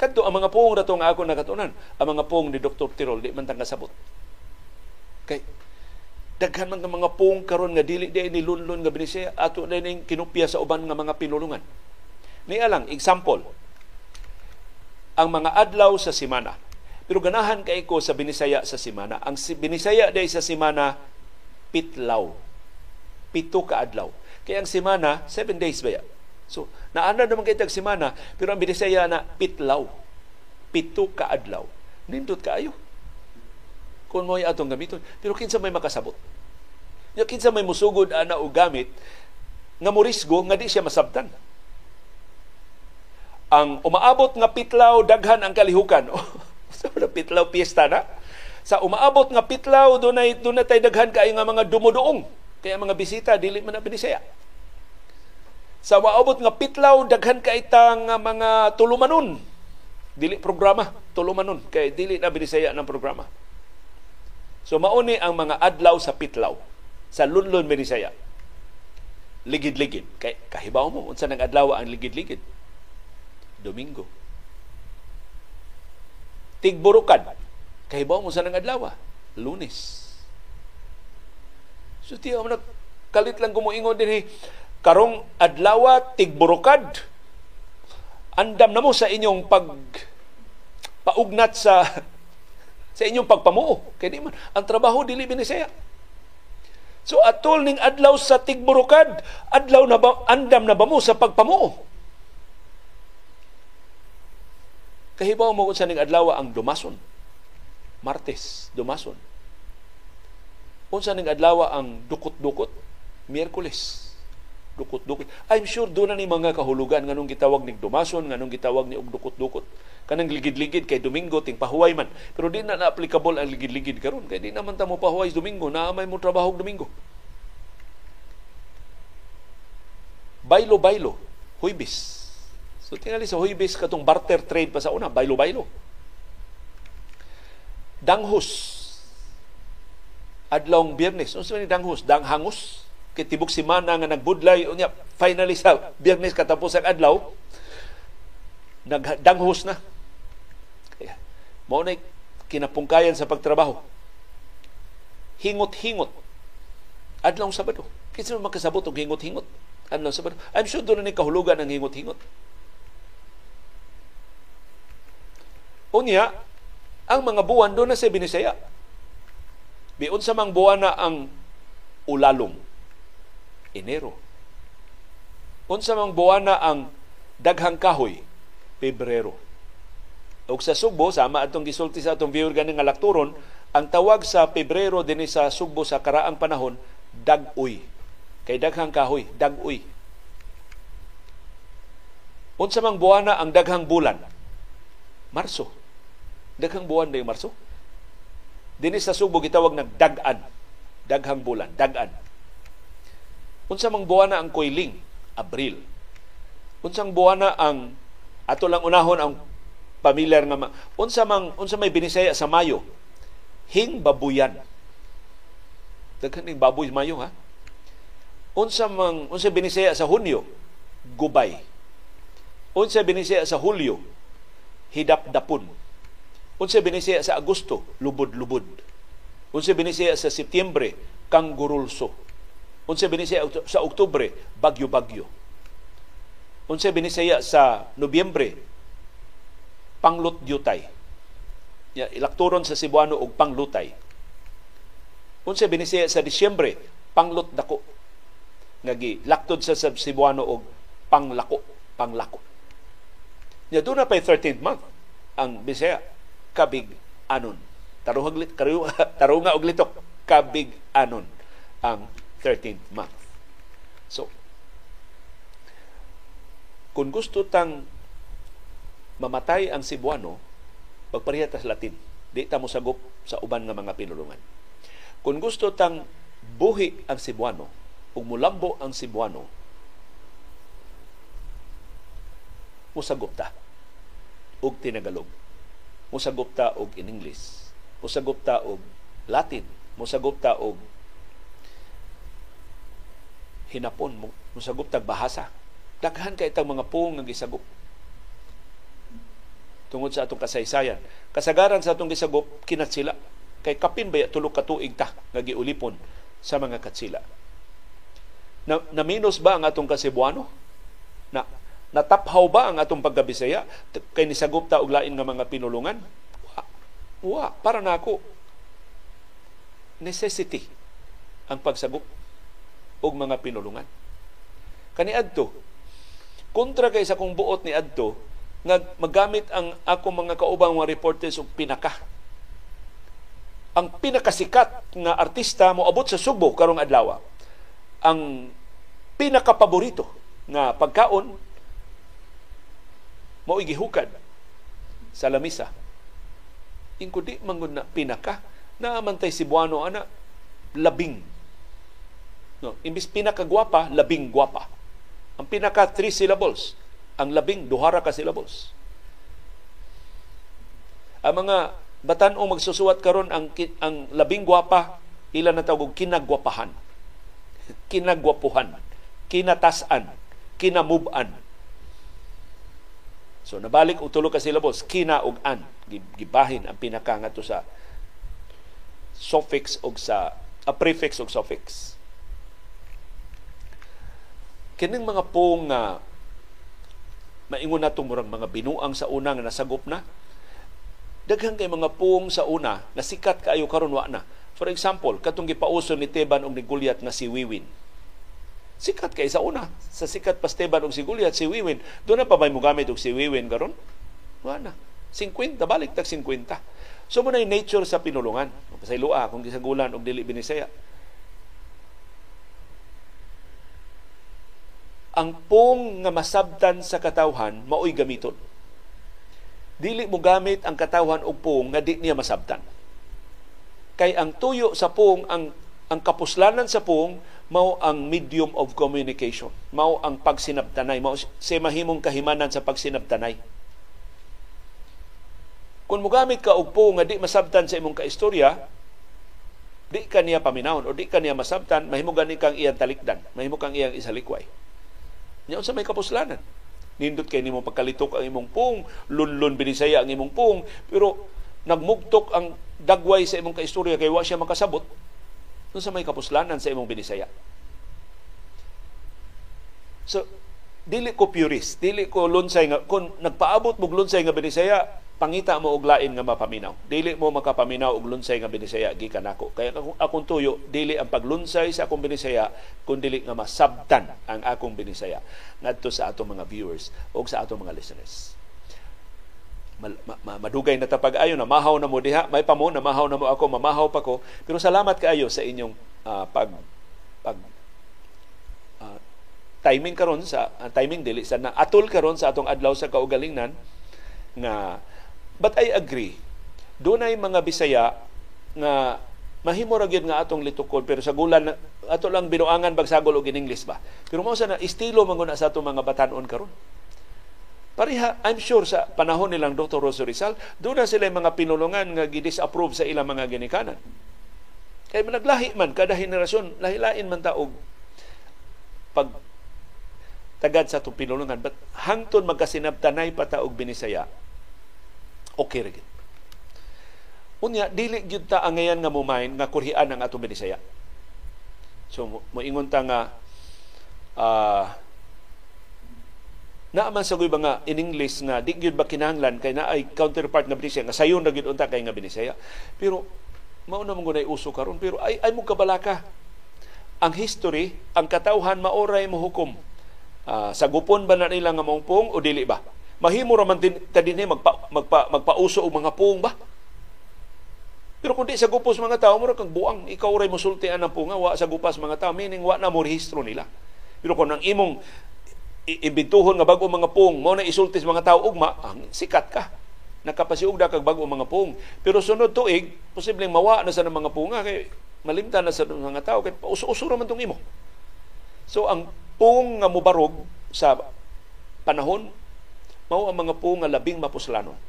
Kadto ang mga pong rato nga ako nakatunan, ang mga pong ni Dr. Tirol di man tanga sabot. Kay daghan man ng mga pong karon nga dili di ni lunlon nga binisaya ato na ning kinupya sa uban nga mga pinulungan. Ni alang example ang mga adlaw sa simana. Pero ganahan kay ko sa binisaya sa simana. Ang binisaya day sa simana pitlaw. Pito ka adlaw. Kaya ang simana, seven days ba So, naana naman kay tag semana, pero ang binisaya na pitlaw. Pito ka adlaw. Nindot kaayo. Kung mo atong gamiton. Pero kinsa may makasabot. Ya kinsa may musugod ana og gamit nga morisgo nga di siya masabtan. Ang umaabot nga pitlaw daghan ang kalihukan. Sa pitlaw piyesta na. Sa umaabot nga pitlaw dunay dunay tay daghan kay nga mga dumuduong. Kaya mga bisita dili man na binisaya sa maabot nga pitlaw daghan kay itang mga tulumanon dili programa tulumanon kay dili na binisaya ng programa so mauni ang mga adlaw sa pitlaw sa lunlon binisaya ligid-ligid. Kay kahibaw mo unsa nang adlaw ang ligid-ligid? Domingo. Tigburukan. Kahibaw mo sa nang adlaw lunes. So tiyo mo kalit lang kumuingon din karong adlaw tigburukad andam na mo sa inyong pag paugnat sa sa inyong pagpamuo. Kay di man ang trabaho dili binisaya so atol ning adlaw sa tigburukad adlaw na ba andam na ba mo sa pagpamuo? Kahibaw mo sa ning adlaw ang dumason. Martes dumason. Unsa ning adlaw ang dukot-dukot miyerkules. Dukot-dukot. I'm sure doon na ni mga kahulugan nganong gitawag ni dumason, nganong gitawag ni og dukot-dukot. Kanang ligid-ligid kay Domingo ting pahuway man. Pero di na na-applicable ang ligid-ligid karon kay di naman ta mo pahuway Domingo, na may mo trabaho Domingo. Baylo-baylo, huibis. So tingali sa huibis katong barter trade pa sa una, baylo-baylo. Danghos. Adlong Biyernes. Ano ni danghos? Danghangos kay tibok semana nga nagbudlay unya finally sa Biyernes katapos ang adlaw nagdanghos na mao na kinapungkayan sa pagtrabaho. Hingot-hingot. Adlaw Sabado. Kinsa makasabot og hingot-hingot? Adlaw Sabado. I'm sure doon ni kahulugan ang hingot-hingot. Unya ang mga buwan doon na sa Binisaya. Biun sa mang buwan na ang ulalong Enero. Unsa mang buwana ang daghang kahoy? Pebrero. Ug sa Subo, sama atong gisulti sa atong viewer ganing nga lakturon, ang tawag sa Pebrero dinhi sa Subo sa karaang panahon, dag-uy. Kay daghang kahoy, dag-uy. Unsa mang buwana ang daghang bulan? Marso. Daghang buwan day Marso. Dinhi sa Subo gitawag nag dag-an. Daghang bulan, dag-an. Unsa mang buwana ang Koiling? Abril. Unsang buwana ang ato lang unahon ang pamilyar nga unsa mang unsa may binisaya sa Mayo? Hing babuyan. Daghan ning baboy Mayo ha. Unsa mang unsa binisaya sa Hunyo? gubay. Unsa binisaya sa Hulyo, hidap-dapon. Unsa binisaya sa Agosto, lubod-lubod. Unsa binisaya sa Setyembre, kanggurulso. Unsa binisaya sa Oktubre, bagyo-bagyo. Unsa binisaya sa Nobyembre, panglot dyutay. Ya, ilakturon sa Cebuano og panglutay. Unsa binisaya sa Disyembre, panglot dako. Nga gi laktod sa Cebuano og panglako, panglako. Ya doon na pa 13th month ang Bisaya kabig anon. Tarunga tarunga og litok kabig anon ang 13th month. So, kung gusto tang mamatay ang Cebuano, pagpareha sa Latin. Di ta mo sagop sa uban nga mga pinulungan. Kung gusto tang buhi ang Cebuano, ug mulambo ang Cebuano, musagop ta og tinagalog. Musagop ta og in English. Musagop ta og Latin. Musagop ta og hinapon. Musagop ta bahasa. Daghan kay itang mga pung nga gisagop tungod sa atong kasaysayan. Kasagaran sa atong gisagop kinatsila kay kapin ba tulog ka tuig ta nga giulipon sa mga katsila. Na, na minus ba ang atong kasibuano? Na nataphaw ba ang atong pagkabisaya kay nisagop ta og lain nga mga pinulungan? Wa, wa para nako necessity ang pagsagop og mga pinulungan. Kani adto kontra kay sa kung buot ni adto nga magamit ang ako mga kaubang mga reporters og pinaka. Ang pinakasikat nga artista mo abot sa Subo karong adlaw. Ang pinakapaborito nga pagkaon mo igihukad sa lamisa. Ingko di mangod na pinaka na amantay Cebuano ana labing. No, imbis pinaka gwapa, labing gwapa. Ang pinaka three syllables ang labing duhara ka syllables. Ang mga batan-ong magsusuwat karon ang ang labing gwapa ila na tawag kinagwapahan. Kinagwapuhan, kinatasan, kinamuban. So nabalik og tulo ka syllables, kina ug an gibahin ang pinaka ngadto sa suffix og sa a prefix og suffix. Kining mga pong uh, maingon nato murang mga binuang sa una nga nasagop na. Daghang kay mga puong sa una na sikat kaayo karon wa na. For example katong gipauso ni Teban og ni Gulyat nga si Wiwin. Sikat kay sa una. Sa sikat pa Teban og si Gulyat si Wiwin. Do na pa may mogamit og si Wiwin karon? Wa na. 50 balik tag 50 so mo na nature sa pinulungan. Pasayloa kung gisagulan og dili binisaya ang pong nga masabtan sa katawhan maoy gamiton. Dili mo gamit ang katawhan og pong nga di niya masabtan. Kay ang tuyo sa pong ang ang kapuslanan sa pong mao ang medium of communication. Mao ang pagsinabtanay, mao sa mahimong kahimanan sa pagsinabtanay. Kung mogamit ka og pong nga di masabtan sa imong kaistorya, di ka niya paminawon o di ka niya masabtan, mahimo gani kang iyang talikdan, mahimo kang iyang isalikway. Nya sa may kapuslanan. Nindot kay nimo pagkalitok ang imong pung, lunlun binisaya ang imong pung, pero nagmugtok ang dagway sa imong kaistorya kay wa siya makasabot. sa may kapuslanan sa imong binisaya. So, dili ko purist, dili ko lunsay nga kung nagpaabot mo lunsay nga binisaya, pangita mo og lain nga mapaminaw. Dili mo makapaminaw og lunsay nga binisaya gikan ako. Kaya akong, akong tuyo dili ang paglunsay sa akong binisaya kun dili nga masabtan ang akong binisaya ngadto sa atong mga viewers o sa atong mga listeners. Ma, ma, madugay na tapag ayo na mahaw na mo diha may pa mo na mahaw na mo ako mamahaw pa ko pero salamat kaayo sa inyong uh, pag pag uh, timing karon sa uh, timing dili sa na atol karon sa atong adlaw sa kaugalingnan nga But I agree. Doon ay mga Bisaya nga mahimo ra nga atong litukod pero sa gulan ato lang binuangan bagsagol og in ba. Pero mao sa na estilo man sa atong mga batanon karon. Pareha, I'm sure sa panahon nilang Dr. Rosa Rizal, doon na sila mga pinulungan nga gidisapprove sa ilang mga ginikanan. Kaya naglahi man, kada henerasyon, lahi-lain man taog pag tagad sa itong pinulungan. But hangtod magkasinabtanay pa ta og binisaya, okay rin. Unya, dili gyud ta ang ngayon nga mumain nga kurhian ang atong binisaya. So, moingon ta nga uh, naaman sa ba nga in English nga di gyud ba kinahanglan kay na ay counterpart nga binisaya nga sayon ra gyud unta kay nga binisaya. Pero mao na mo gunay uso karon pero ay ay mo kabalaka. Ang history, ang katawhan maoray mo hukom. Uh, sagupon ba na nila nga mong pong o dili ba? Mahimo ra man din ta dinhi magpa, magpa, magpauso og mga pong ba? Pero kung di sa gupos mga tao, mura kang buang, ikaw ray musultian ng punga, wa sa gupas mga tao, meaning wa na mo rehistro nila. Pero kung ang imong ibintuhon nga bago mga pung, mo na isulti sa mga tao, ugma, ang sikat ka. Nakapasiug da kag bago mga pung. Pero sunod tuig, posibleng mawa na sa mga punga, kay malimtan na sa mga tao, kay pauso-uso man tong imo. So ang pung nga mubarog sa panahon, mao ang mga pung nga labing mapuslanon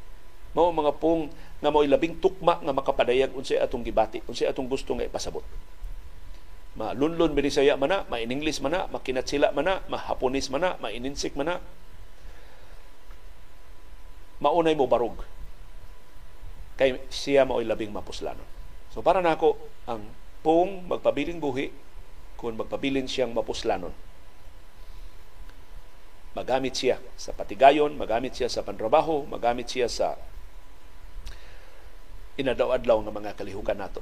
mao mga pong nga mo'y labing tukma nga makapadayag unsay atong gibati, unsay atong gusto nga ipasabot. Ma-lunlon binisaya man na, ma-in-English man na, makinatsila man na, ma-Haponis man na, ma-ininsik man na. Maunay mo barog. Kay siya mo'y labing mapuslanon. So para nako ang pong magpabiling buhi kung magpabilin siyang mapuslanon magamit siya sa patigayon, magamit siya sa panrabaho, magamit siya sa inadaw-adlaw ng mga kalihukan nato.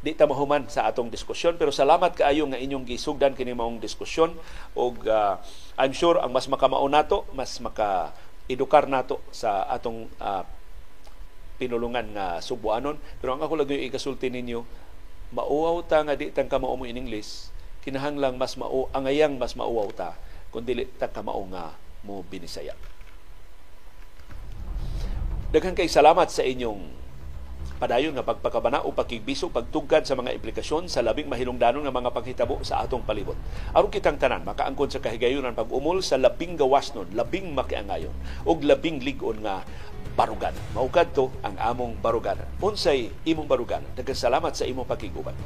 Di ta mahuman sa atong diskusyon pero salamat kaayo nga inyong gisugdan kini maong diskusyon og uh, I'm sure ang mas makamao nato, mas maka edukar nato sa atong uh, pinulungan nga subuanon pero ang ako lagi ikasulti ninyo mauaw ta nga di tang kamao mo in English kinahanglang mas mao angayang mas mauaw ta kun dili ta kamao nga mo binisaya Daghang kay salamat sa inyong padayon nga pagpakabana o pagkigbiso pagtugkad sa mga implikasyon sa labing mahilungdanon nga mga paghitabo sa atong palibot. Aron kitang tanan makaangkon sa kahigayunan pag-umol sa labing gawas nun, labing makiangayon ug labing ligon nga barugan. Maukad to ang among barugan. Unsay imong barugan. Daghang salamat sa imong pakiguban.